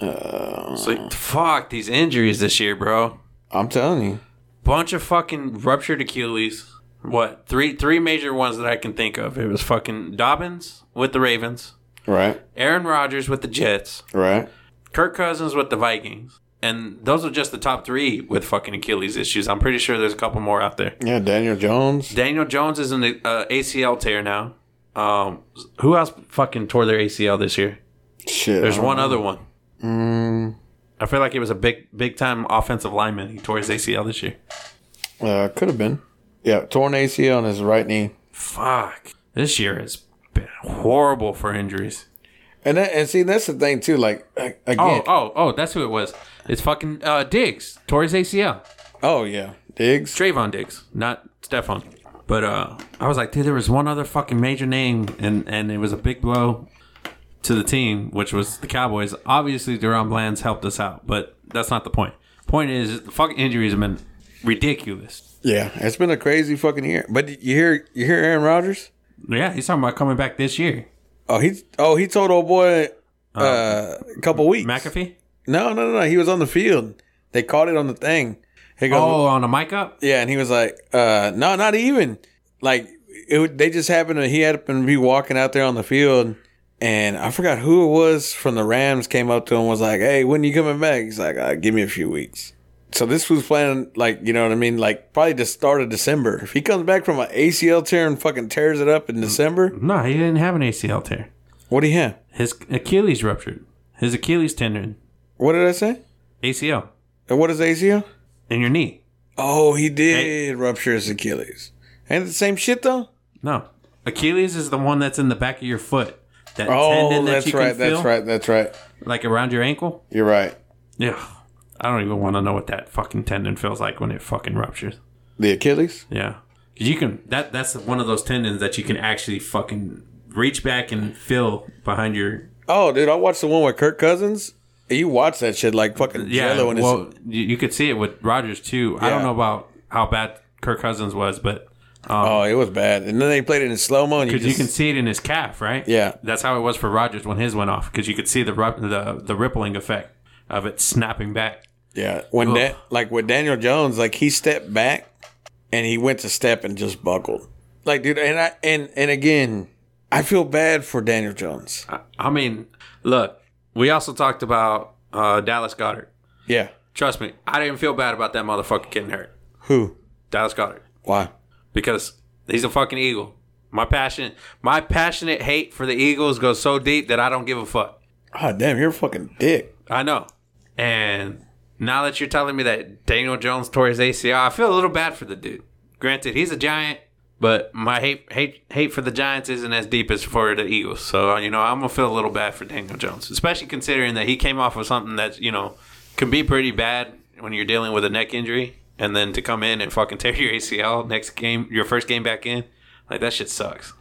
Uh, So fuck these injuries this year, bro. I'm telling you. Bunch of fucking ruptured Achilles. What three three major ones that I can think of? It was fucking Dobbins with the Ravens, Right, Aaron Rodgers with the Jets, right. Kirk Cousins with the Vikings, and those are just the top three with fucking Achilles issues. I'm pretty sure there's a couple more out there. Yeah, Daniel Jones. Daniel Jones is in the uh, ACL tear now. Um, who else fucking tore their ACL this year? Shit. There's one know. other one. Mm, I feel like it was a big, big time offensive lineman. He tore his ACL this year. uh, could have been. Yeah, torn ACL on his right knee. Fuck. This year has been horrible for injuries. And that, and see, that's the thing too. Like a- Oh, oh, oh, that's who it was. It's fucking uh, Diggs. Tore his ACL. Oh, yeah, Diggs. Trevon Diggs, not Stefon. But uh, I was like, dude, there was one other fucking major name, and, and it was a big blow to the team, which was the Cowboys. Obviously, DaRon Bland's helped us out, but that's not the point. Point is, the fucking injuries have been ridiculous. Yeah, it's been a crazy fucking year. But you hear you hear Aaron Rodgers? Yeah, he's talking about coming back this year. Oh, he oh he told old boy uh, a couple weeks. McAfee? No, no, no, no. He was on the field. They caught it on the thing. He goes, Oh, on a mic up? yeah, and he was like, uh, no, not even. Like it, they just happened to. He happened to be walking out there on the field, and I forgot who it was from the Rams came up to him and was like, "Hey, when you coming back?" He's like, uh, "Give me a few weeks." So this was planned, like you know what I mean, like probably the start of December. If he comes back from an ACL tear and fucking tears it up in December, No, he didn't have an ACL tear. what do you have? His Achilles ruptured. His Achilles tendon, What did I say? ACL, And what is ACL? in your knee. Oh, he did rupture his Achilles. Ain't it the same shit though? No, Achilles is the one that's in the back of your foot. That Oh, tendon that that's you can right. feel, That's right. That's right. like around your ankle. You're right. Yeah, I don't even want to know what that fucking tendon feels like when it fucking ruptures. The Achilles. Yeah, 'Cause you can that that's one of those tendons that you can actually fucking reach back and feel behind your Oh, dude, I watched the one with Kirk Cousins. You watch that shit like fucking yeah. jello his. well, you, you could see it with Rodgers too. I don't know about how bad Kirk Cousins was, but Oh, it was bad. And then they played it in slow mo, and you, Because you just, can see it in his calf, right? Yeah. That's how it was for Rodgers when his went off. Because you could see the, ru- the the rippling effect of it snapping back. yeah. When that, like with Daniel Jones, like he stepped back, and he went to step and just buckled. Like, dude, and I and and again, I feel bad for Daniel Jones. I, I mean, look, we also talked about uh, Dallas Goedert. Yeah. Trust me, I didn't feel bad about that motherfucker getting hurt. Who? Dallas Goedert. Why? Because he's a fucking eagle. My passion, my passionate hate for the Eagles goes so deep that I don't give a fuck. Oh, damn, you're a fucking dick. I know. And now that you're telling me that Daniel Jones tore his ACL, I feel a little bad for the dude. Granted, he's a giant, but my hate hate hate for the Giants isn't as deep as for the Eagles. So uh, you know, I'm gonna feel a little bad for Daniel Jones, especially considering that he came off of something that you know can be pretty bad when you're dealing with a neck injury, and then to come in and fucking tear your ACL next game, your first game back in, like that shit sucks.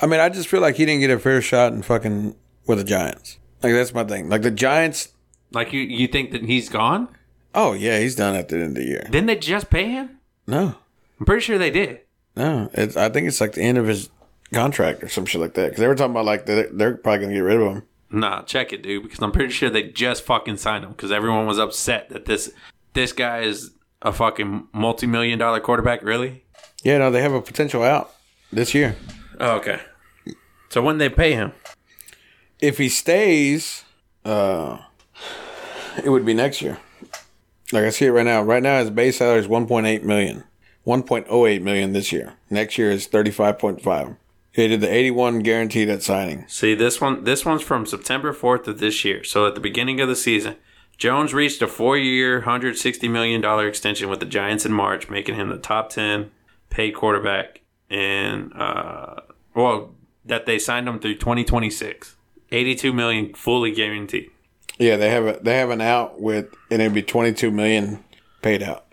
I mean, I just feel like he didn't get a fair shot in fucking with the Giants. Like that's my thing. Like the Giants. Like you, you think that he's gone? Oh yeah, he's done at the end of the year. Didn't they just pay him? No, I'm pretty sure they did. no. It's I think it's like the end of his contract or some shit like that. Because they were talking about like they're, they're probably gonna get rid of him. Nah, check it, dude, because I'm pretty sure they just fucking signed him because everyone was upset that this this guy is a fucking multi million dollar quarterback. Really? Yeah, no, they have a potential out this year. Oh, okay. So when they pay him? If he stays, uh, it would be next year. Like I see it right now. Right now, his base salary is 1.8 million. 1.08 million this year. Next year is 35.5. He did the 81 guaranteed at signing. See this one. This one's from September 4th of this year. So at the beginning of the season, Jones reached a four-year, 160 million dollar extension with the Giants in March, making him the top 10 paid quarterback in uh, well that they signed him through 2026. 82 million fully guaranteed. Yeah, they have a they have an out with and it'd be 22 million paid out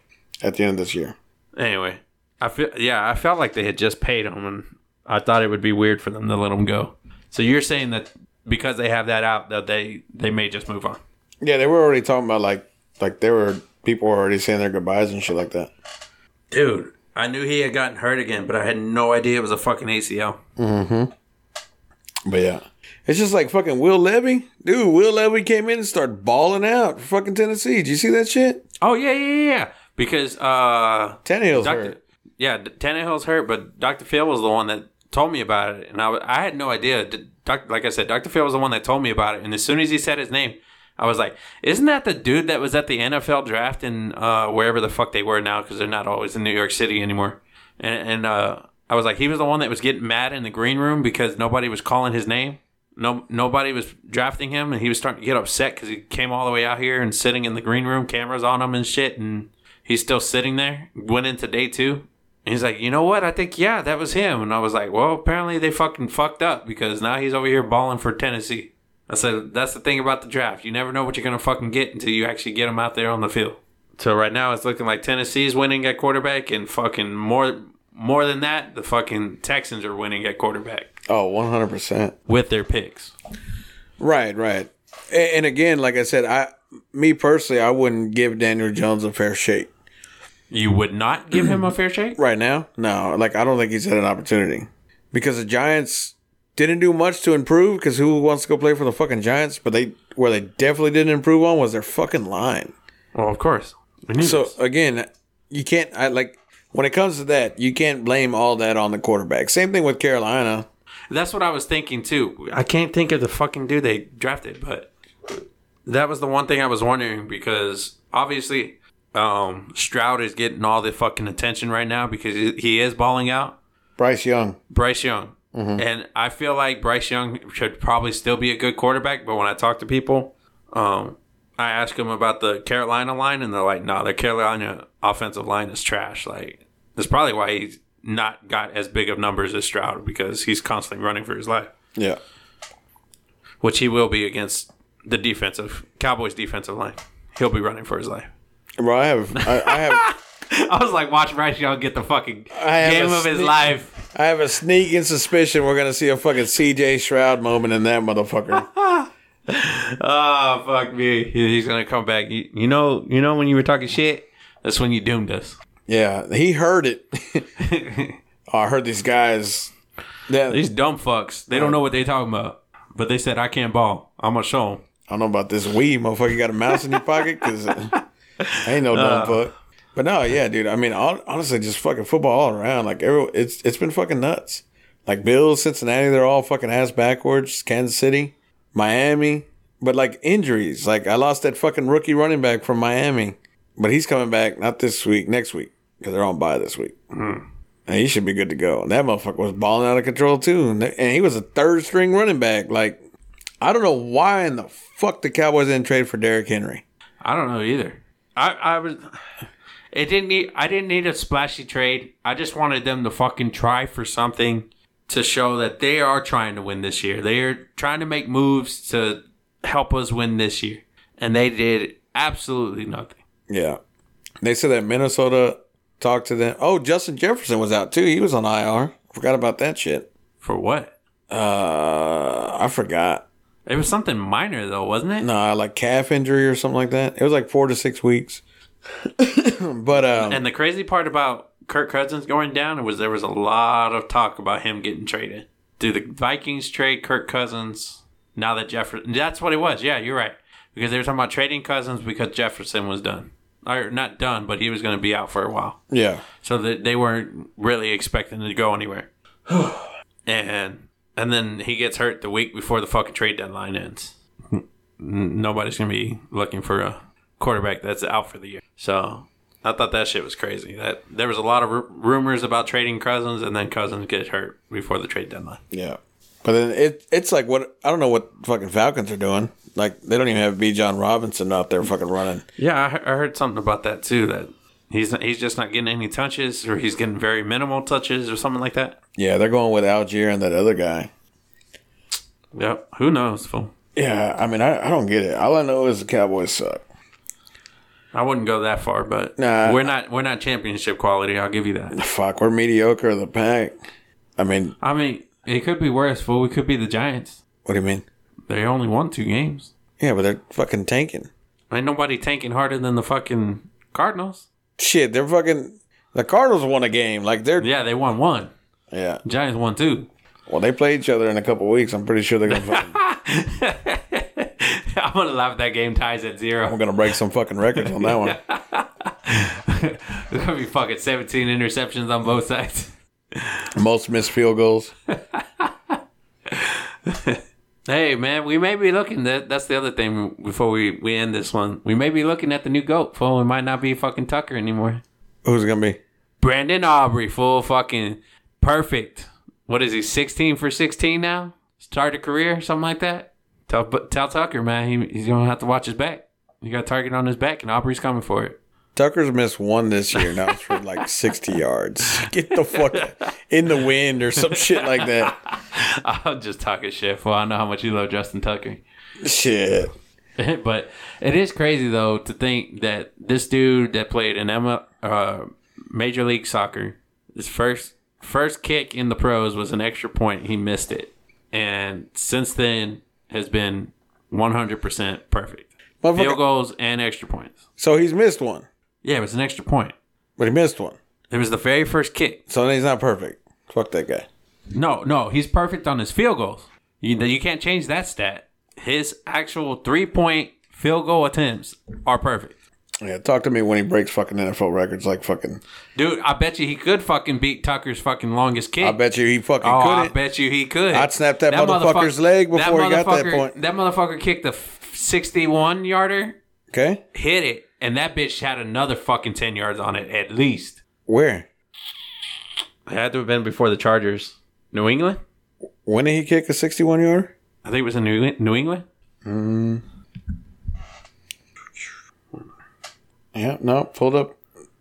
at the end of this year. Anyway, I feel yeah, I felt like they had just paid him, and I thought it would be weird for them to let him go. So you're saying that because they have that out, that they they may just move on. Yeah, they were already talking about like like there were people were already saying their goodbyes and shit like that. Dude, I knew he had gotten hurt again, but I had no idea it was a fucking ACL. Mhm. But yeah, it's just like fucking Will Levis, dude. Will Levis came in and started balling out for fucking Tennessee. Did you see that shit? Oh yeah, yeah, yeah, yeah. Because uh, Tannehill's Doctor, hurt. yeah, Tannehill's hurt, but Doctor Phil was the one that told me about it, and I, I had no idea. Doc, like I said, Doctor Phil was the one that told me about it, and as soon as he said his name, I was like, "Isn't that the dude that was at the NFL draft in uh, wherever the fuck they were now? Because they're not always in New York City anymore." And and uh, I was like, he was the one that was getting mad in the green room because nobody was calling his name. No, nobody was drafting him, and he was starting to get upset because he came all the way out here and sitting in the green room, cameras on him and shit, and he's still sitting there. Went into day two, and he's like, you know what? I think yeah, that was him. And I was like, well, apparently they fucking fucked up because now he's over here balling for Tennessee. I said that's the thing about the draft. You never know what you're gonna fucking get until you actually get them out there on the field. So right now it's looking like Tennessee's winning at quarterback, and fucking more more than that, the fucking Texans are winning at quarterback Oh, 100 percent. with their picks. Right, right. And, and again, like I said, I me personally, I wouldn't give Daniel Jones a fair shake You would not give him a fair shake. right now. No, like I don't think he's had an opportunity because the Giants didn't do much to improve. Because who wants to go play for the fucking Giants? But they where they definitely didn't improve on was their fucking line. Well, of course. So this. again, you can't. I like when it comes to that, you can't blame all that on the quarterback. Same thing with Carolina. That's what I was thinking too. I can't think of the fucking dude they drafted, but that was the one thing I was wondering because obviously um, Stroud is getting all the fucking attention right now because he- he is balling out. Bryce Young. Bryce Young. And I feel like Bryce Young should probably still be a good quarterback, but when I talk to people, um, I ask them about the Carolina line, and they're like, "No, the Carolina offensive line is trash." Like, that's probably why he's not got as big of numbers as Stroud because he's constantly running for his life, Yeah. which he will be against the defensive Cowboys defensive line. He'll be running for his life. Bro, I have I, I have I was like, watch Bryce Young get the fucking game of his life. I have a sneaking suspicion we're gonna see a fucking CJ Stroud moment in that motherfucker. Oh fuck me! He's gonna come back. You, you know, you know when you were talking shit. That's when you doomed us. yeah, he heard it. Oh, I heard these guys. Yeah, These dumb fucks. They don't uh, know what they talking about. But they said I can't ball. I'm gonna show them. I don't know about this weed, motherfucker. You got a mouse in your pocket? Because I ain't no dumb uh, fuck. But no, yeah, dude. I mean, honestly, just fucking football all around. Like, every, it's it's been fucking nuts. Like Bills, Cincinnati, they're all fucking ass backwards. Kansas City, Miami, but like injuries. Like I lost that fucking rookie running back from Miami, but he's coming back not this week, next week because they're on bye this week. Hmm. And he should be good to go. And that motherfucker was balling out of control too, and, and he was a third string running back. Like I don't know why in the fuck the Cowboys didn't trade for Derrick Henry. I don't know either. I I was. It didn't need. I didn't need a splashy trade. I just wanted them to fucking try for something to show that they are trying to win this year. They are trying to make moves to help us win this year, and they did absolutely nothing. Yeah. They said that Minnesota talked to them. Oh, Justin Jefferson was out too. He was on IR. Forgot about that shit. For what? Uh, I forgot. It was something minor though, wasn't it? No, like calf injury or something like that. It was like four to six weeks. but um, And the crazy part about Kirk Cousins going down was there was a lot of talk about him getting traded. Do the Vikings trade Kirk Cousins now that Jefferson? That's what it was. Yeah, you're right. Because they were talking about trading Cousins because Jefferson was done, or not done, but he was going to be out for a while. yeah, So that they weren't really expecting to go anywhere. and and then he gets hurt the week before the fucking trade deadline ends. Nobody's gonna be looking for a quarterback that's out for the year. So I thought that shit was crazy. That there was a lot of ru- rumors about trading Cousins, and then Cousins gets hurt before the trade deadline. yeah. But then it it's like what I don't know what fucking Falcons are doing. Like they don't even have Bijan Robinson out there fucking running. Yeah, I, he- I heard something about that too. That he's he's just not getting any touches, or he's getting very minimal touches, or something like that. Yeah, they're going with Allgeier and that other guy. Yep. Who knows, fool? Yeah, I mean, I, I don't get it. All I know is the Cowboys suck. I wouldn't go that far, but Nah. we're not we're not championship quality. I'll give you that. Fuck, we're mediocre of the pack. I mean, I mean, it could be worse. Fool, we could be the Giants. what do you mean? They only won two games. Yeah, but they're fucking tanking. Ain't nobody tanking harder than the fucking Cardinals. Shit, they're fucking. The Cardinals won a game. Like they're Yeah, they won one. yeah. Giants won two. Well, they play each other in a couple weeks. I'm pretty sure they're gonna. Fucking, I'm gonna laugh if that game ties at zero. I'm gonna break some fucking records on that one. There's gonna be fucking 17 interceptions on both sides. Most missed field goals. Hey man, we may be looking that that's the other thing before we, we end this one. We may be looking at the new GOAT, fool. It might not be fucking Tucker anymore. Who's it gonna be? Brandon Aubrey, full fucking perfect. What is he, 16 for 16 now? Start a career, something like that? Tell, but tell Tucker, man, he, he's going to have to watch his back. You got a target on his back, and Aubrey's coming for it. Tucker's missed one this year. Now it's for like 60 yards. Get the fuck in the wind or some shit like that. I'm just talking shit, fool. I know how much you love Justin Tucker. Shit. but it is crazy, though, to think that this dude that played in Emma, uh, Major League Soccer, his first first kick in the pros was an extra point. He missed it. And since then has been 100% perfect. Field goals and extra points. So he's missed one, Yeah, it was an extra point. but he missed one. It was the very first kick. So then he's not perfect. Fuck that guy. No, no, he's perfect on his field goals. You, you can't change that stat. His actual three point field goal attempts are perfect. Yeah, talk to me when he breaks fucking NFL records like fucking. Dude, I bet you he could fucking beat Tucker's fucking longest kick. I bet you he fucking Oh, I couldn't. bet you he could. I'd snap that motherfucker's motherfucker- leg before he got that point. That motherfucker kicked the 61 yarder, Okay, hit it, and that bitch had another fucking 10 yards on it at least. where? It had to have been before the Chargers. New England? When did he kick a 61 yarder? I think it was in New, New England. Mm. Yeah, no, pulled up.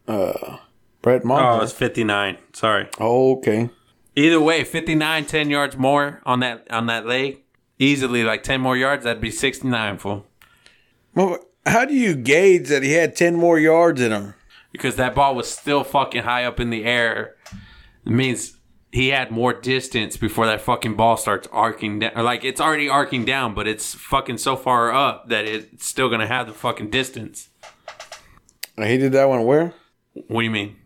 Uh, Brett Oh, Monk. it's 59. Sorry. Oh, okay. Either way, 59, 10 yards more on that on that leg. Easily like 10 more yards, that'd be 69 full. Well, how do you gauge that he had 10 more yards in him? because that ball was still fucking high up in the air. It means he had more distance before that fucking ball starts arcing down. Or like it's already arcing down, but it's fucking so far up that it's still gonna have the fucking distance. He did that one where? What do you mean?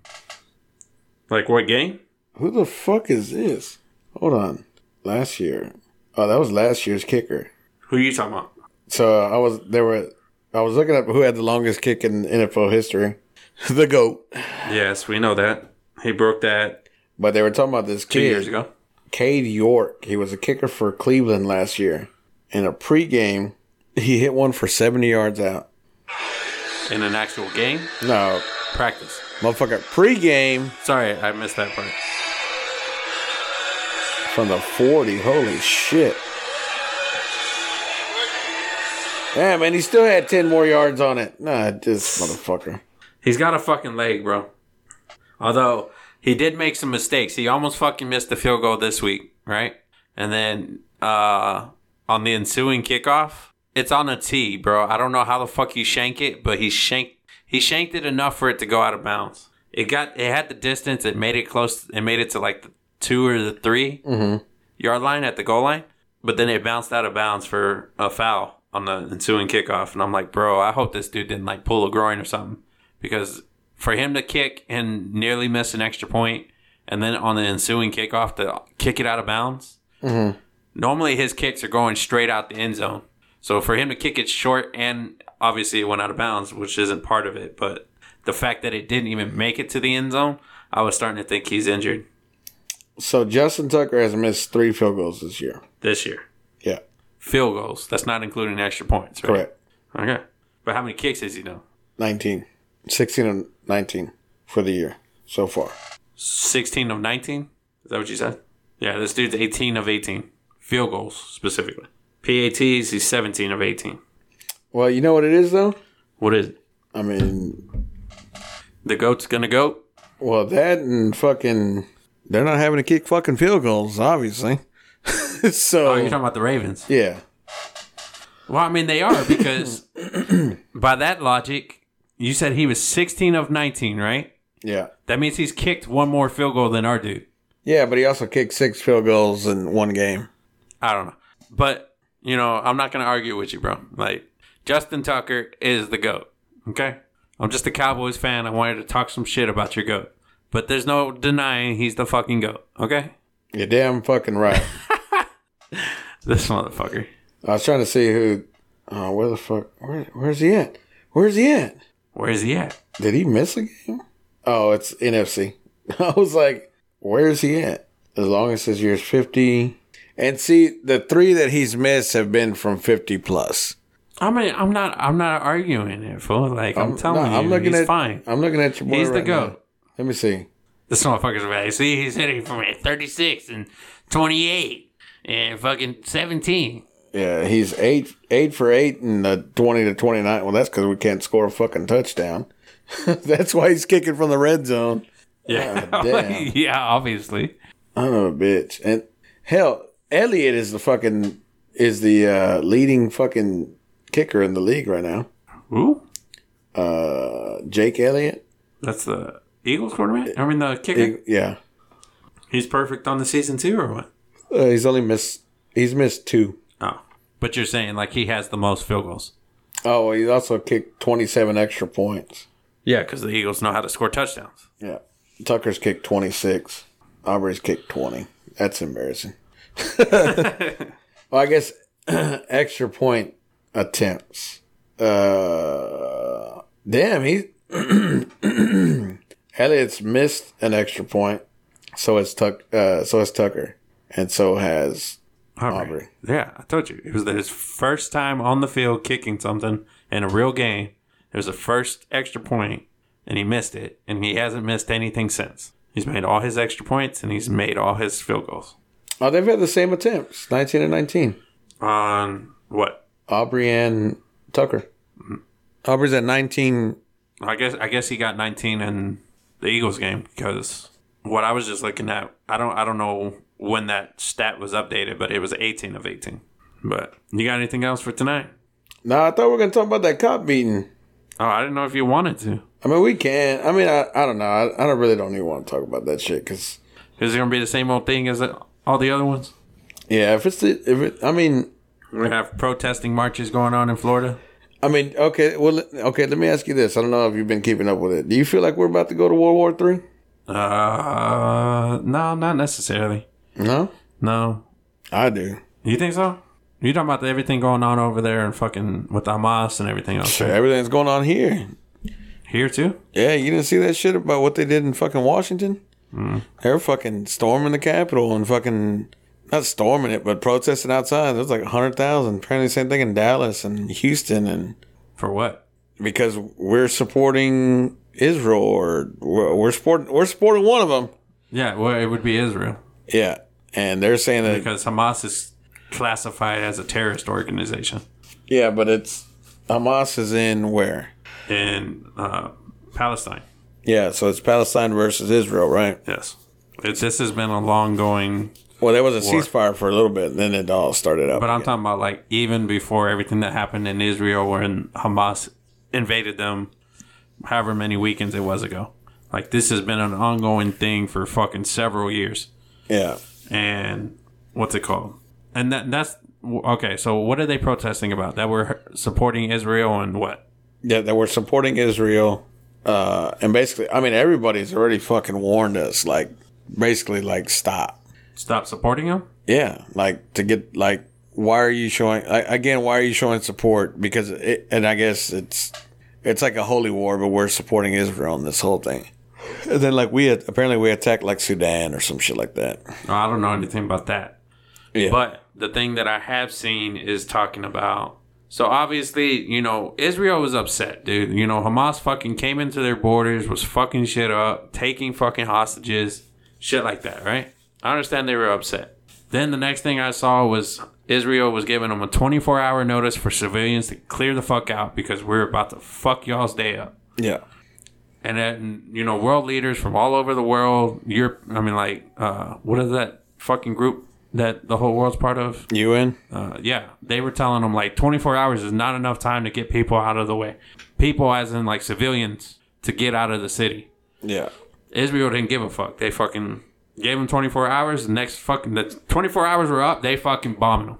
Like what game? Who the fuck is this? Hold on. Last year. Oh, that was last year's kicker. Who are you talking about? So I was there were I was looking up who had the longest kick in NFL history. the GOAT. Yes, we know that. He broke that But they were talking about this two years ago. Cade York. He was a kicker for Cleveland last year. In a pregame, he hit one for 70 yards out. In an actual game? No, Practice. motherfucker, pregame Sorry, I missed that part. from the 40. Holy shit. Yeah, man, he still had 10 more yards on it. Nah, this motherfucker. He's got a fucking leg, bro. Although he did make some mistakes. He almost fucking missed the field goal this week, right? And then uh on the ensuing kickoff, it's on a tee, bro. I don't know how the fuck you shank it, but he shanked he shanked it enough for it to go out of bounds. It got it had the distance. It made it close. It made it to like the two or the 3 mm-hmm. yard line at the goal line, but then it bounced out of bounds for a foul on the ensuing kickoff. And I'm like, bro, I hope this dude didn't like pull a groin or something because for him to kick and nearly miss an extra point, and then on the ensuing kickoff to kick it out of bounds. Mm-hmm. Normally his kicks are going straight out the end zone. So for him to kick it short and obviously it went out of bounds, which isn't part of it, but the fact that it didn't even make it to the end zone, I was starting to think he's injured So Justin Tucker has missed three field goals this year. this year. Yeah, Field goals. That's not including extra points, right? correct. Okay. But how many kicks has he done? 19. 16 and 19 for the year so far. 16 of 19? Is that what you said? Yeah, this dude's 18 of 18. Field goals, specifically. PATs, he's 17 of 18. Well, you know what it is, though? What is it? I mean, The GOAT's gonna go? well, that and fucking. They're not having to kick fucking field goals, obviously. so, Oh, you're talking about the Ravens. yeah. Well, I mean, they are because by that logic, you said he was 16 of 19, right? Yeah. That means he's kicked one more field goal than our dude. Yeah, but he also kicked six field goals in one game. I don't know. But, you know, I'm not going to argue with you, bro. Like, Justin Tucker is the GOAT. Okay? I'm just a Cowboys fan. I wanted to talk some shit about your GOAT. But there's no denying he's the fucking GOAT. Okay? You're damn fucking right. This motherfucker. I was trying to see who. Oh, where the fuck? Where, where's he at? Where's he at? Where's he at? Did he miss a game? Oh, it's NFC. I was like, where's he at? As long as his year's 50. And see, the three that he's missed have been from 50 plus. I mean, I'm not. I'm not arguing it, fool. Like I'm, telling no, you, I'm looking he's at, fine. I'm looking at your boy He's the GOAT. now. Let me see. This motherfucker's bad. See, he's hitting from 36 and 28 and fucking 17. Yeah, he's eight eight for eight in the 20 to 29. Well, that's because we can't score a fucking touchdown. that's why he's kicking from the red zone. Yeah, Ah, damn. yeah, obviously. I'm a bitch. And hell, Elliott is the fucking is the uh, leading fucking kicker in the league right now. Ooh, Uh, Jake Elliott. that's the Eagles quarterback. I mean, the kicker. Yeah, He's perfect on the season too, or what? uh, he's only missed. He's missed two. Oh, but you're saying like he has the most field goals. Oh, he's also kicked 27 extra points. Yeah, because the Eagles know how to score touchdowns. Yeah, Tucker's kicked 26. Aubrey's kicked 20. That's embarrassing. Well, I guess extra point attempts. Uh, damn, he Elliott's missed an extra point. So has Tuck. Uh, so has Tucker, and so has Aubrey. Aubrey. Yeah, I told you it was his first time on the field kicking something in a real game. It was the first extra point, and he missed it, and he hasn't missed anything since. He's made all his extra points, and he's made all his field goals. Oh, they've had the same attempts, 19 and 19. On what? Aubrey and Tucker. Aubrey's at 19. I guess I guess he got 19 in the Eagles game because what I was just looking at, I don't I don't know when that stat was updated, but it was 18 of 18. But you got anything else for tonight? No, I thought we were going to talk about that cop beating. Oh, I didn't know if you wanted to. I mean, we can. I mean, I, I don't know. I, I don't really don't even want to talk about that shit because, Is it gonna be the same old thing as all the other ones? yeah, if it's the, if it, I mean, We have protesting marches going on in Florida. I mean, okay, well, okay. Let me ask you this. I don't know if you've been keeping up with it. Do you feel like we're about to go to World War Three? Uh, no, not necessarily. No, No, I do. you think so? You talking about the, everything going on over there and fucking with Hamas and everything else Sure, everything's going on here. here too? Yeah, you didn't see that shit about what they did in fucking Washington? They were fucking storming the Capitol and fucking not storming it, but protesting outside. There's like hundred thousand. Apparently, same thing in Dallas and Houston, and For what? because we're supporting Israel or we're, we're supporting we're supporting one of them. Yeah, well, it would be Israel Yeah, and they're saying that because Hamas is classified as a terrorist organization yeah, but it's Hamas is in where? in uh, Palestine. Yeah, so it's Palestine versus Israel, right? Yes, it, this has been a long going. Well, there was a War. ceasefire for a little bit, and then it all started up. But I'm again. talking about like even before everything that happened in Israel when Hamas invaded them, however many weekends it was ago. Like this has been an ongoing thing for fucking several years. yeah, And what's it called? And that that's okay. So what are they protesting about? That we're supporting Israel and what? yeah, that we're supporting Israel, uh, and basically, I mean, everybody's already fucking warned us, like basically, like stop. Stop supporting him? Yeah, like to get like, why are you showing like, again? Why are you showing support? Because it, and I guess it's it's like a holy war, but we're supporting Israel in this whole thing. And then like we apparently we attacked like Sudan or some shit like that. I don't know anything about that. Yeah, But the thing that I have seen is talking about. So obviously, you know, Israel was upset, dude. You know, Hamas fucking came into their borders, was fucking shit up, taking fucking hostages, shit like that, right? I understand they were upset. Then the next thing I saw was Israel was giving them a 24 hour notice for civilians to clear the fuck out because we're about to fuck y'all's day up. yeah, And then, you know, world leaders from all over the world, Europe, I mean, like, uh, what is that fucking group that the whole world's part of? UN. Uh, yeah, they were telling them like 24 hours is not enough time to get people out of the way. People, as in like civilians, to get out of the city. Yeah, Israel didn't give a fuck. They fucking gave them 24 hours. The next fucking the 24 hours were up. They fucking bombing them.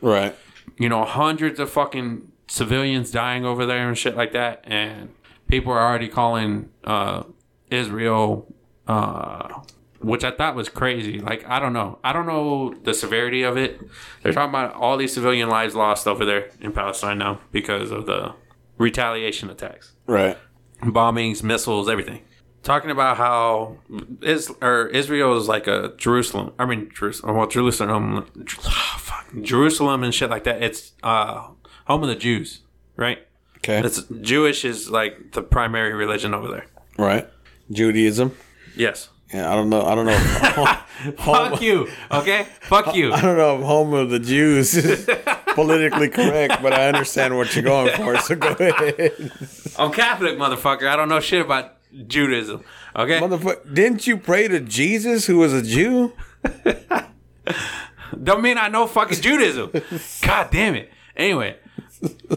right. You know, hundreds of fucking civilians dying over there and shit like that. And people are already calling uh, Israel, uh, which I thought was crazy. Like, I don't know. I don't know the severity of it. They're talking about all these civilian lives lost over there in Palestine now because of the retaliation attacks Right. bombings, missiles, everything. Talking about how is or Israel is like a Jerusalem. I mean Jerusalem. Well, Jerusalem, fuck, Jerusalem and shit like that. It's uh, home of the Jews, right? Okay. It's Jewish is like the primary religion over there. right. Judaism. Yes. Yeah, I don't know. I don't know. Home, Fuck you. Okay. Fuck you. I don't know if home of the Jews is politically correct, but I understand what you're going for. So go ahead. I'm Catholic, motherfucker. I don't know shit about Judaism. Okay. Motherfucker, didn't you pray to Jesus, who was a Jew? Don't mean I know fucking Judaism. God damn it. Anyway,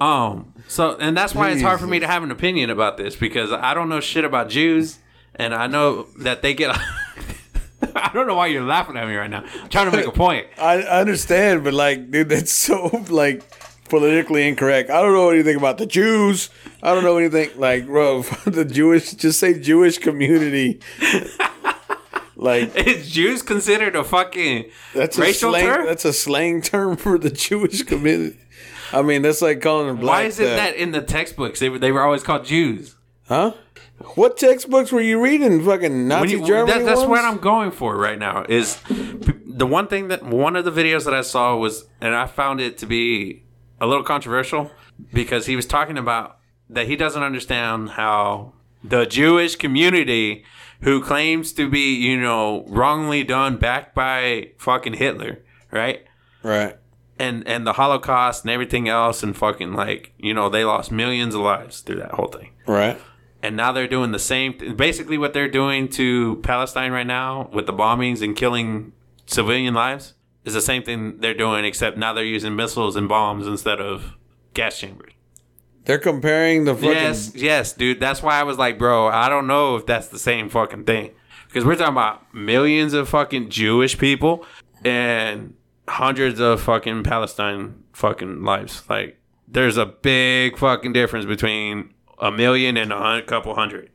um, so and that's why it's hard for me to have an opinion about this because I don't know shit about Jews, and I know that they get. I don't know why you're laughing at me right now. I'm trying to make a point. I, I understand, but like, dude, that's so like politically incorrect. I don't know anything about the Jews. I don't know anything like, bro, the Jewish. Just say Jewish community. like Is Jews considered a fucking that's a slang. term? That's a slang term for the Jewish community. I mean, that's like calling them black. Why is it that in the textbooks they were, they were always called Jews? Huh? What textbooks were you reading? Fucking Nazi you- Germany. that- that's ones? what I'm going for right now. Is the one thing that one of the videos that I saw was, and I found it to be a little controversial because he was talking about that he doesn't understand how the Jewish community, who claims to be, you know, wrongly done back by fucking Hitler, right? Right. And and the Holocaust and everything else, and fucking like, you know, they lost millions of lives through that whole thing Right. And now they're doing the same th- basically what they're doing to palestine right now with the bombings and killing civilian lives is the same thing they're doing except now they're using missiles and bombs instead of gas chambers. They're comparing the fucking. yes yes dude. That's why i was like bro i don't know if that's the same fucking thing. Because we're talking about millions of fucking jewish people and hundreds of fucking palestine fucking lives. Like there's a big fucking difference between a million and a hun- couple hundred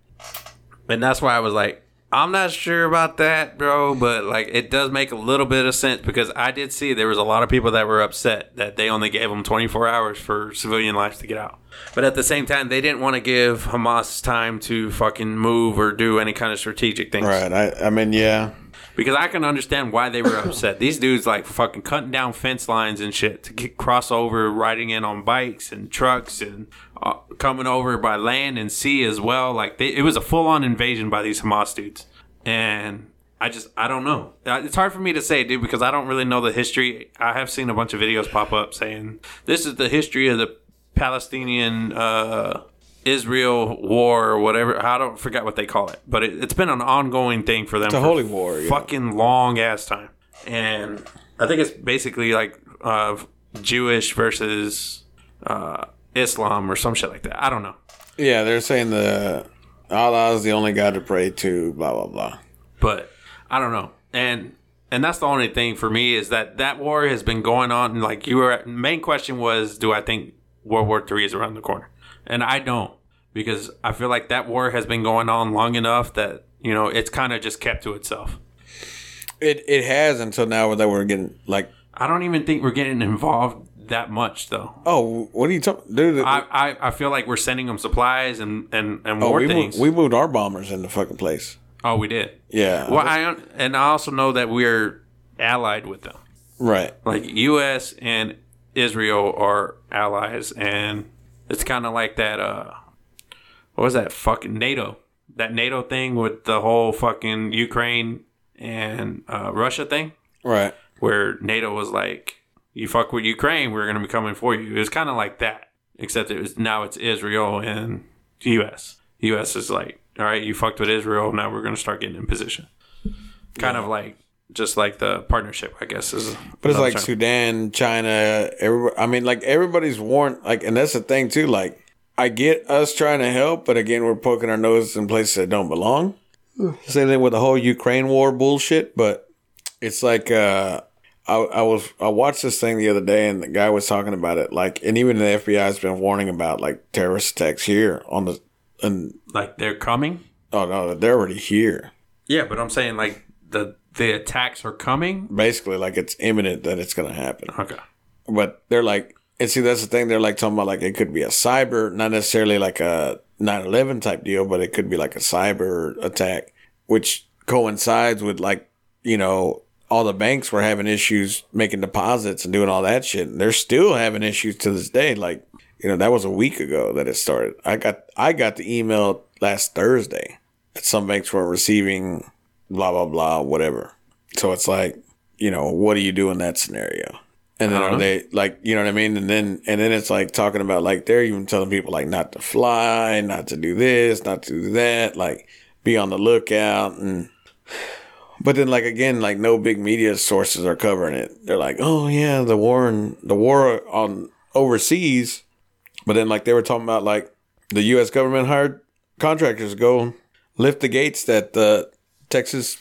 and that's why I was like, I'm not sure about that, bro, but like it does make a little bit of sense because I did see there was a lot of people that were upset that they only gave them 24 hours for civilian lives to get out. But at the same time, they didn't want to give Hamas time to fucking move or do any kind of strategic things. Right. I, I mean, yeah. Because I can understand why they were upset. These dudes like fucking cutting down fence lines and shit to get cross over, riding in on bikes and trucks and uh, coming over by land and sea as well. Like they, it was a full on invasion by these Hamas dudes, and I just I don't know. Uh, It's hard for me to say, dude, because I don't really know the history. I have seen a bunch of videos pop up saying this is the history of the Palestinian. Uh, Israel war or whatever. I don't forget what they call it, but it, it's been an ongoing thing for them. It's a holy war. Yeah. fucking long ass time. And I think it's basically like uh, Jewish versus uh, Islam or some shit like that. I don't know. Yeah, they're saying the Allah is the only God to pray to, blah, blah, blah. but I don't know. And and that's the only thing for me is that that war has been going on. Like you were, main question was, do I think World War Three is around the corner? And I don't because I feel like that war has been going on long enough that you know it's kind of just kept to itself. It it has until now that we're getting like, I don't even think we're getting involved that much though. oh, what are you talking, dude? I, I, I feel like we're sending them supplies and and and oh, more we, things. moved, we moved our bombers in the fucking place. oh, we did. Yeah, Well, I and I also know that we're allied with them. right. like U.S. and Israel are allies, and it's kind of like that. Uh, what was that fucking NATO? That NATO thing with the whole fucking Ukraine and uh, Russia thing, Right. where NATO was like, "You fuck with Ukraine, we're gonna be coming for you." It was kind of like that, except it was now it's Israel and the U.S. The U.S. is like, "All right, you fucked with Israel, now we're gonna start getting in position." Kind of like. Just like the partnership, I guess is. But it's like term. Sudan, China, everybody. I mean, like everybody's warned. Like, and that's the thing too. Like, I get us trying to help, but again, we're poking our noses in places that don't belong. Same thing with the whole Ukraine war bullshit. But it's like, uh, I, I was I watched this thing the other day, and the guy was talking about it. Like, and even the FBI has been warning about like terrorist attacks here on the, and like they're coming. oh no, they're already here. Yeah, but I'm saying like the the attacks are coming. Basically, like it's imminent that it's going to happen. Okay. but they're like and see that's the thing they're like talking about like it could be a cyber not necessarily like a 9-11 type deal but it could be like a cyber attack which coincides with like you know all the banks were having issues making deposits and doing all that shit and they're still having issues to this day like you know that was a week ago that it started i got i got the email last thursday that some banks were receiving blah blah blah whatever so it's like you know what do you do in that scenario and then don't are uh-huh. they like you know what I mean? And then and then it's like talking about like they're even telling people like not to fly, not to do this, not to do that, like be on the lookout and but then like again, like no big media sources are covering it. They're like, Oh yeah, the war and the war on overseas but then like they were talking about like the US government hired contractors to go lift the gates that the Texas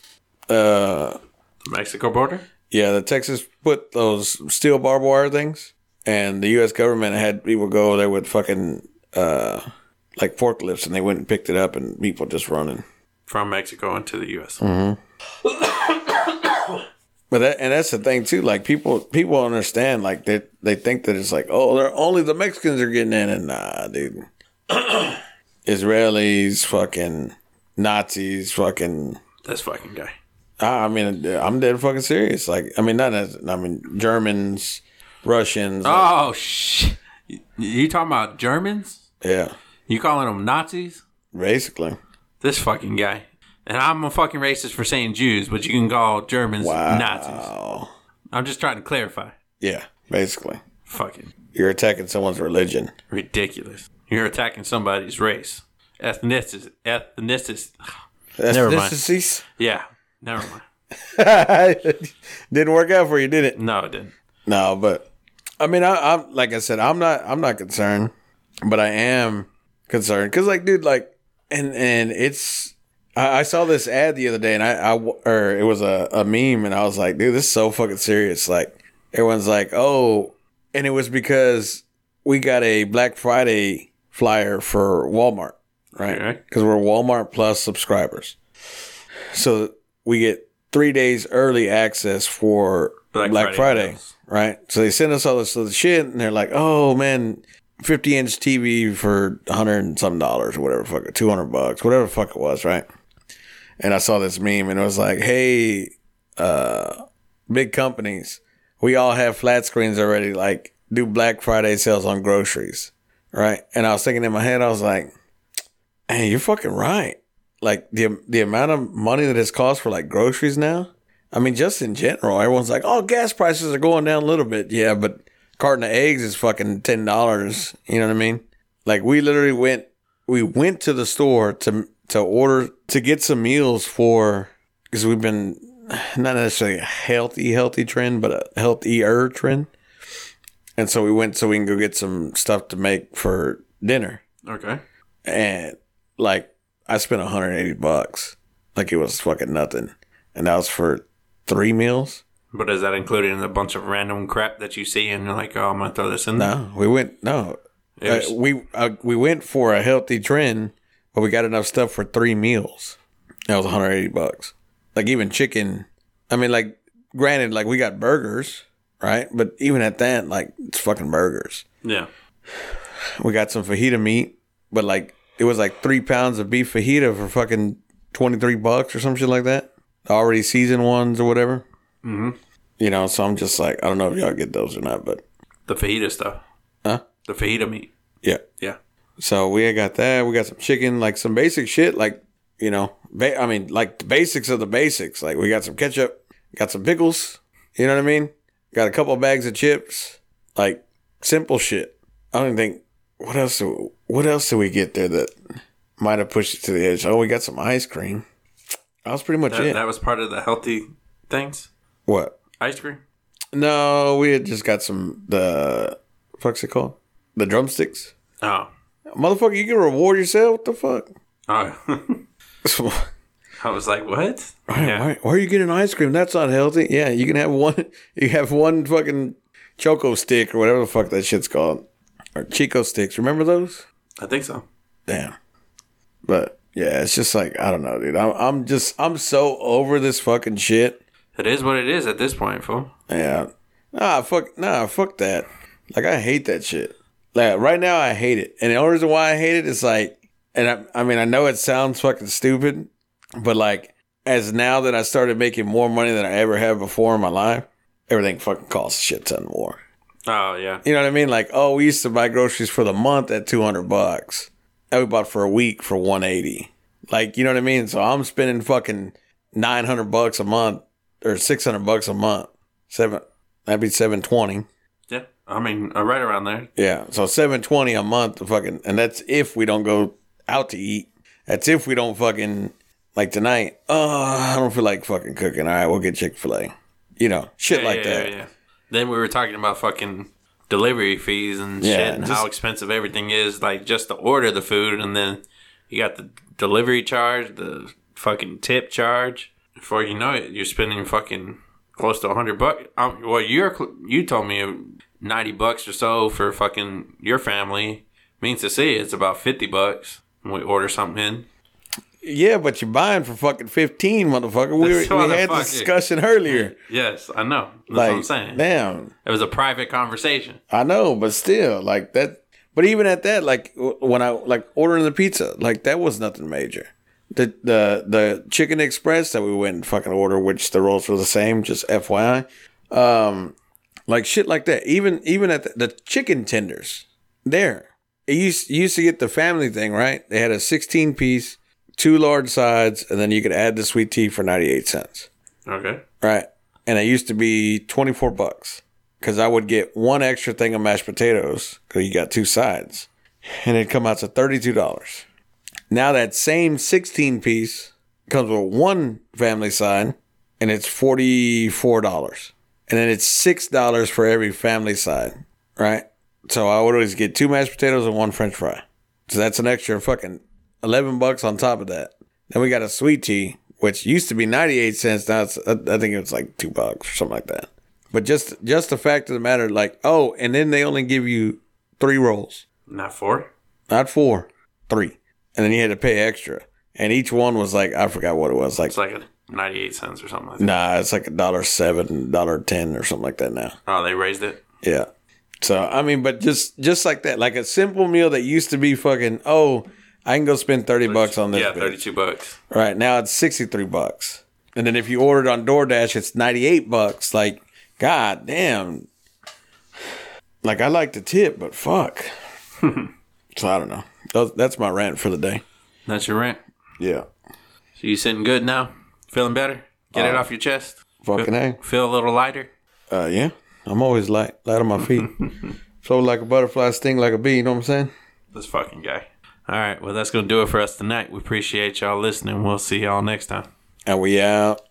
uh Mexico border. yeah, the Texas put those steel barbed wire things, and the U.S. government had people go there with fucking uh, like forklifts, and they went and picked it up, and people just running. from Mexico into the U.S. Mm. But that, and that's the thing too. Like people, people understand. Like they, they think that it's like, oh, they're only the Mexicans are getting in, and nah, dude. Israelis, fucking Nazis, fucking. This fucking guy. I I mean, I'm dead fucking serious. Like, I mean, not as I mean, Germans, Russians. like, Oh shit! You talking about Germans? yeah, You calling them Nazis? basically. This fucking guy. And I'm a fucking racist for saying Jews, but you can call Germans Nazis. I'm just trying to clarify. Yeah, basically. Fucking You're attacking someone's religion. ridiculous. You're attacking somebody's race, ethnicity, ethnicity. Never mind. Yeah, never mind. Didn't work out for you, did it? No, it didn't. No, but I mean, I, I'm like I said, I'm not, I'm not concerned, but I am concerned because, like, dude, like, and and it's. I, I saw this ad the other day, and I, I or it was a, a meme, and I was like, dude, this is so fucking serious. Like, everyone's like, oh, and it was because we got a Black Friday flyer for Walmart, right? Okay. Because we're Walmart Plus subscribers. so we get three days early access for Black, Black Friday, Friday right? So they send us all this other shit, and they're like, "Oh man, fifty inch TV for hundred and some dollars, or whatever, fuck it, two hundred bucks, whatever the fuck it was, right?" And I saw this meme, and it was like, "Hey, uh, big companies, we all have flat screens already. Like, do Black Friday sales on groceries, right?" And I was thinking in my head, I was like, "Hey, you're fucking right." Like the the amount of money that it's cost for like groceries now. I mean, just in general, everyone's like, "Oh, gas prices are going down a little bit." Yeah, but carton of eggs is fucking ten dollars. You know what I mean? Like we literally went we went to the store to to order to get some meals for because we've been not necessarily a healthy healthy trend, but a healthier trend. And so we went so we can go get some stuff to make for dinner. Okay. And like I spent 180 bucks. Like it was fucking nothing. And that was for three meals. But is that included in a bunch of random crap that you see and you're like, oh, I'm gonna throw this in there? No, we went no. It Uh, we uh, we went for a healthy trend, but we got enough stuff for three meals. That was 180 bucks. Like even chicken. I mean, like granted, like we got burgers, right? But even at that, like it's fucking burgers. yeah. We got some fajita meat, but like it was like three pounds of beef fajita for fucking 23 bucks or some shit like that. Already seasoned ones or whatever. Mm-hmm. You know, so I'm just like, I don't know if y'all get those or not, but The fajita stuff. Huh? The fajita meat. yeah. Yeah. So we got that. We got some chicken, like some basic shit, like you know, ba- I mean, like the basics of the basics. Like we got some ketchup, got some pickles. You know what I mean? Got a couple of bags of chips, like simple shit. I don't even think what else. Do, what else did we get there that might have pushed it to the edge? Oh, we got some ice cream. That was pretty much That, it. that was part of the healthy things. what? Ice cream. No, we had just got some the fuck's it called? The drumsticks. Oh. Motherfucker, you can reward yourself. What the fuck? Oh. I was like, what? Why, Yeah. why, why are you getting ice cream? That's not healthy. Yeah, you can have one. You have one fucking choco stick or whatever the fuck that shit's called, or Chico sticks. Remember those? I think so. Damn. But yeah, it's just like I don't know, dude. I'm, I'm just I'm so over this fucking shit. It is what it is at this point, fool. Yeah. Nah, fuck. Nah, fuck that. Like I hate that shit. Like right now, I hate it, and the only reason why I hate it is like, and I, I mean, I know it sounds fucking stupid, but like, as now that I started making more money than I ever have before in my life, everything fucking costs a shit ton more. Oh, yeah. You know what I mean? Like, oh, we used to buy groceries for the month at two hundred bucks. Now we bought for a week for one eighty. Like, you know what I mean? So I'm spending fucking nine hundred bucks a month or six hundred bucks a month. Seven that'd be seven twenty. Yeah. I mean, uh, right around there. Yeah. So seven twenty a month fucking and that's if we don't go out to eat. That's if we don't fucking like tonight. Oh, I don't feel like fucking cooking. All right, we'll get Chick fil A. You know, shit Yeah, like yeah, that. yeah, yeah. Then we were talking about fucking delivery fees and Yeah, shit and just- how expensive everything is, like just to order the food, and then you got the delivery charge, the fucking tip charge. Before you know it, you're spending fucking close to a hundred bucks. Um, well, you're you told me ninety bucks or so for fucking your family. Means to see it's about fifty bucks when we order something in. Yeah, but you're buying for fucking fifteen, motherfucker. We, were, we had this discussion earlier. Yes, I know. That's Like, what I'm saying. damn, It was a private conversation. I know, but still, like that. But even at that, like when I like ordering the pizza, like that was nothing major. The the the chicken express that we went and fucking order, which the rolls were the same, just FYI. Um, like shit like that. Even even at the, the chicken tenders, there. It used you used to get the family thing, right? They had a sixteen piece, two large sides, and then you could add the sweet tea for ninety eight cents. Okay. Right. And it used to be 24 bucks because I would get one extra thing of mashed potatoes because you got two sides. And it'd come out to $32. Now that same 16 piece comes with one family side and it's $44. And then it's $6 for every family side. Right. So I would always get two mashed potatoes and one french fry. So that's an extra fucking 11 bucks on top of that. Then we got a sweet tea, which used to be 98 cents. Now it's, I think it was like two bucks or something like that. But just, just the fact of the matter, like, oh, and then they only give you three rolls, Not four. not four, three. And then you had to pay extra. and each one was like I forgot what it was. Like It's like a 98 cents or something like that. nah, it's like a dollar seven, dollar ten, or something like that now. Oh, they raised it? Yeah. So I mean, but just just like that, like a simple meal that used to be fucking oh, I can go spend thirty bucks on this. Yeah, bitch. 32 bucks. Right now it's sixty three bucks, and then if you order it on DoorDash, it's ninety eight bucks. Like, god damn. Like I like to tip, but fuck. so I don't know. That's my rant for the day. That's your rant? Yeah. So you sitting good now? Feeling better? Get it Uh, off your chest? Fucking a. Feel a little lighter? Uh, yeah. I'm always light, light on my feet. Float like a butterfly, sting like a bee. You know what I'm saying? This fucking guy. All right, well, that's going to do it for us tonight. We appreciate y'all listening. We'll see y'all next time. And we out.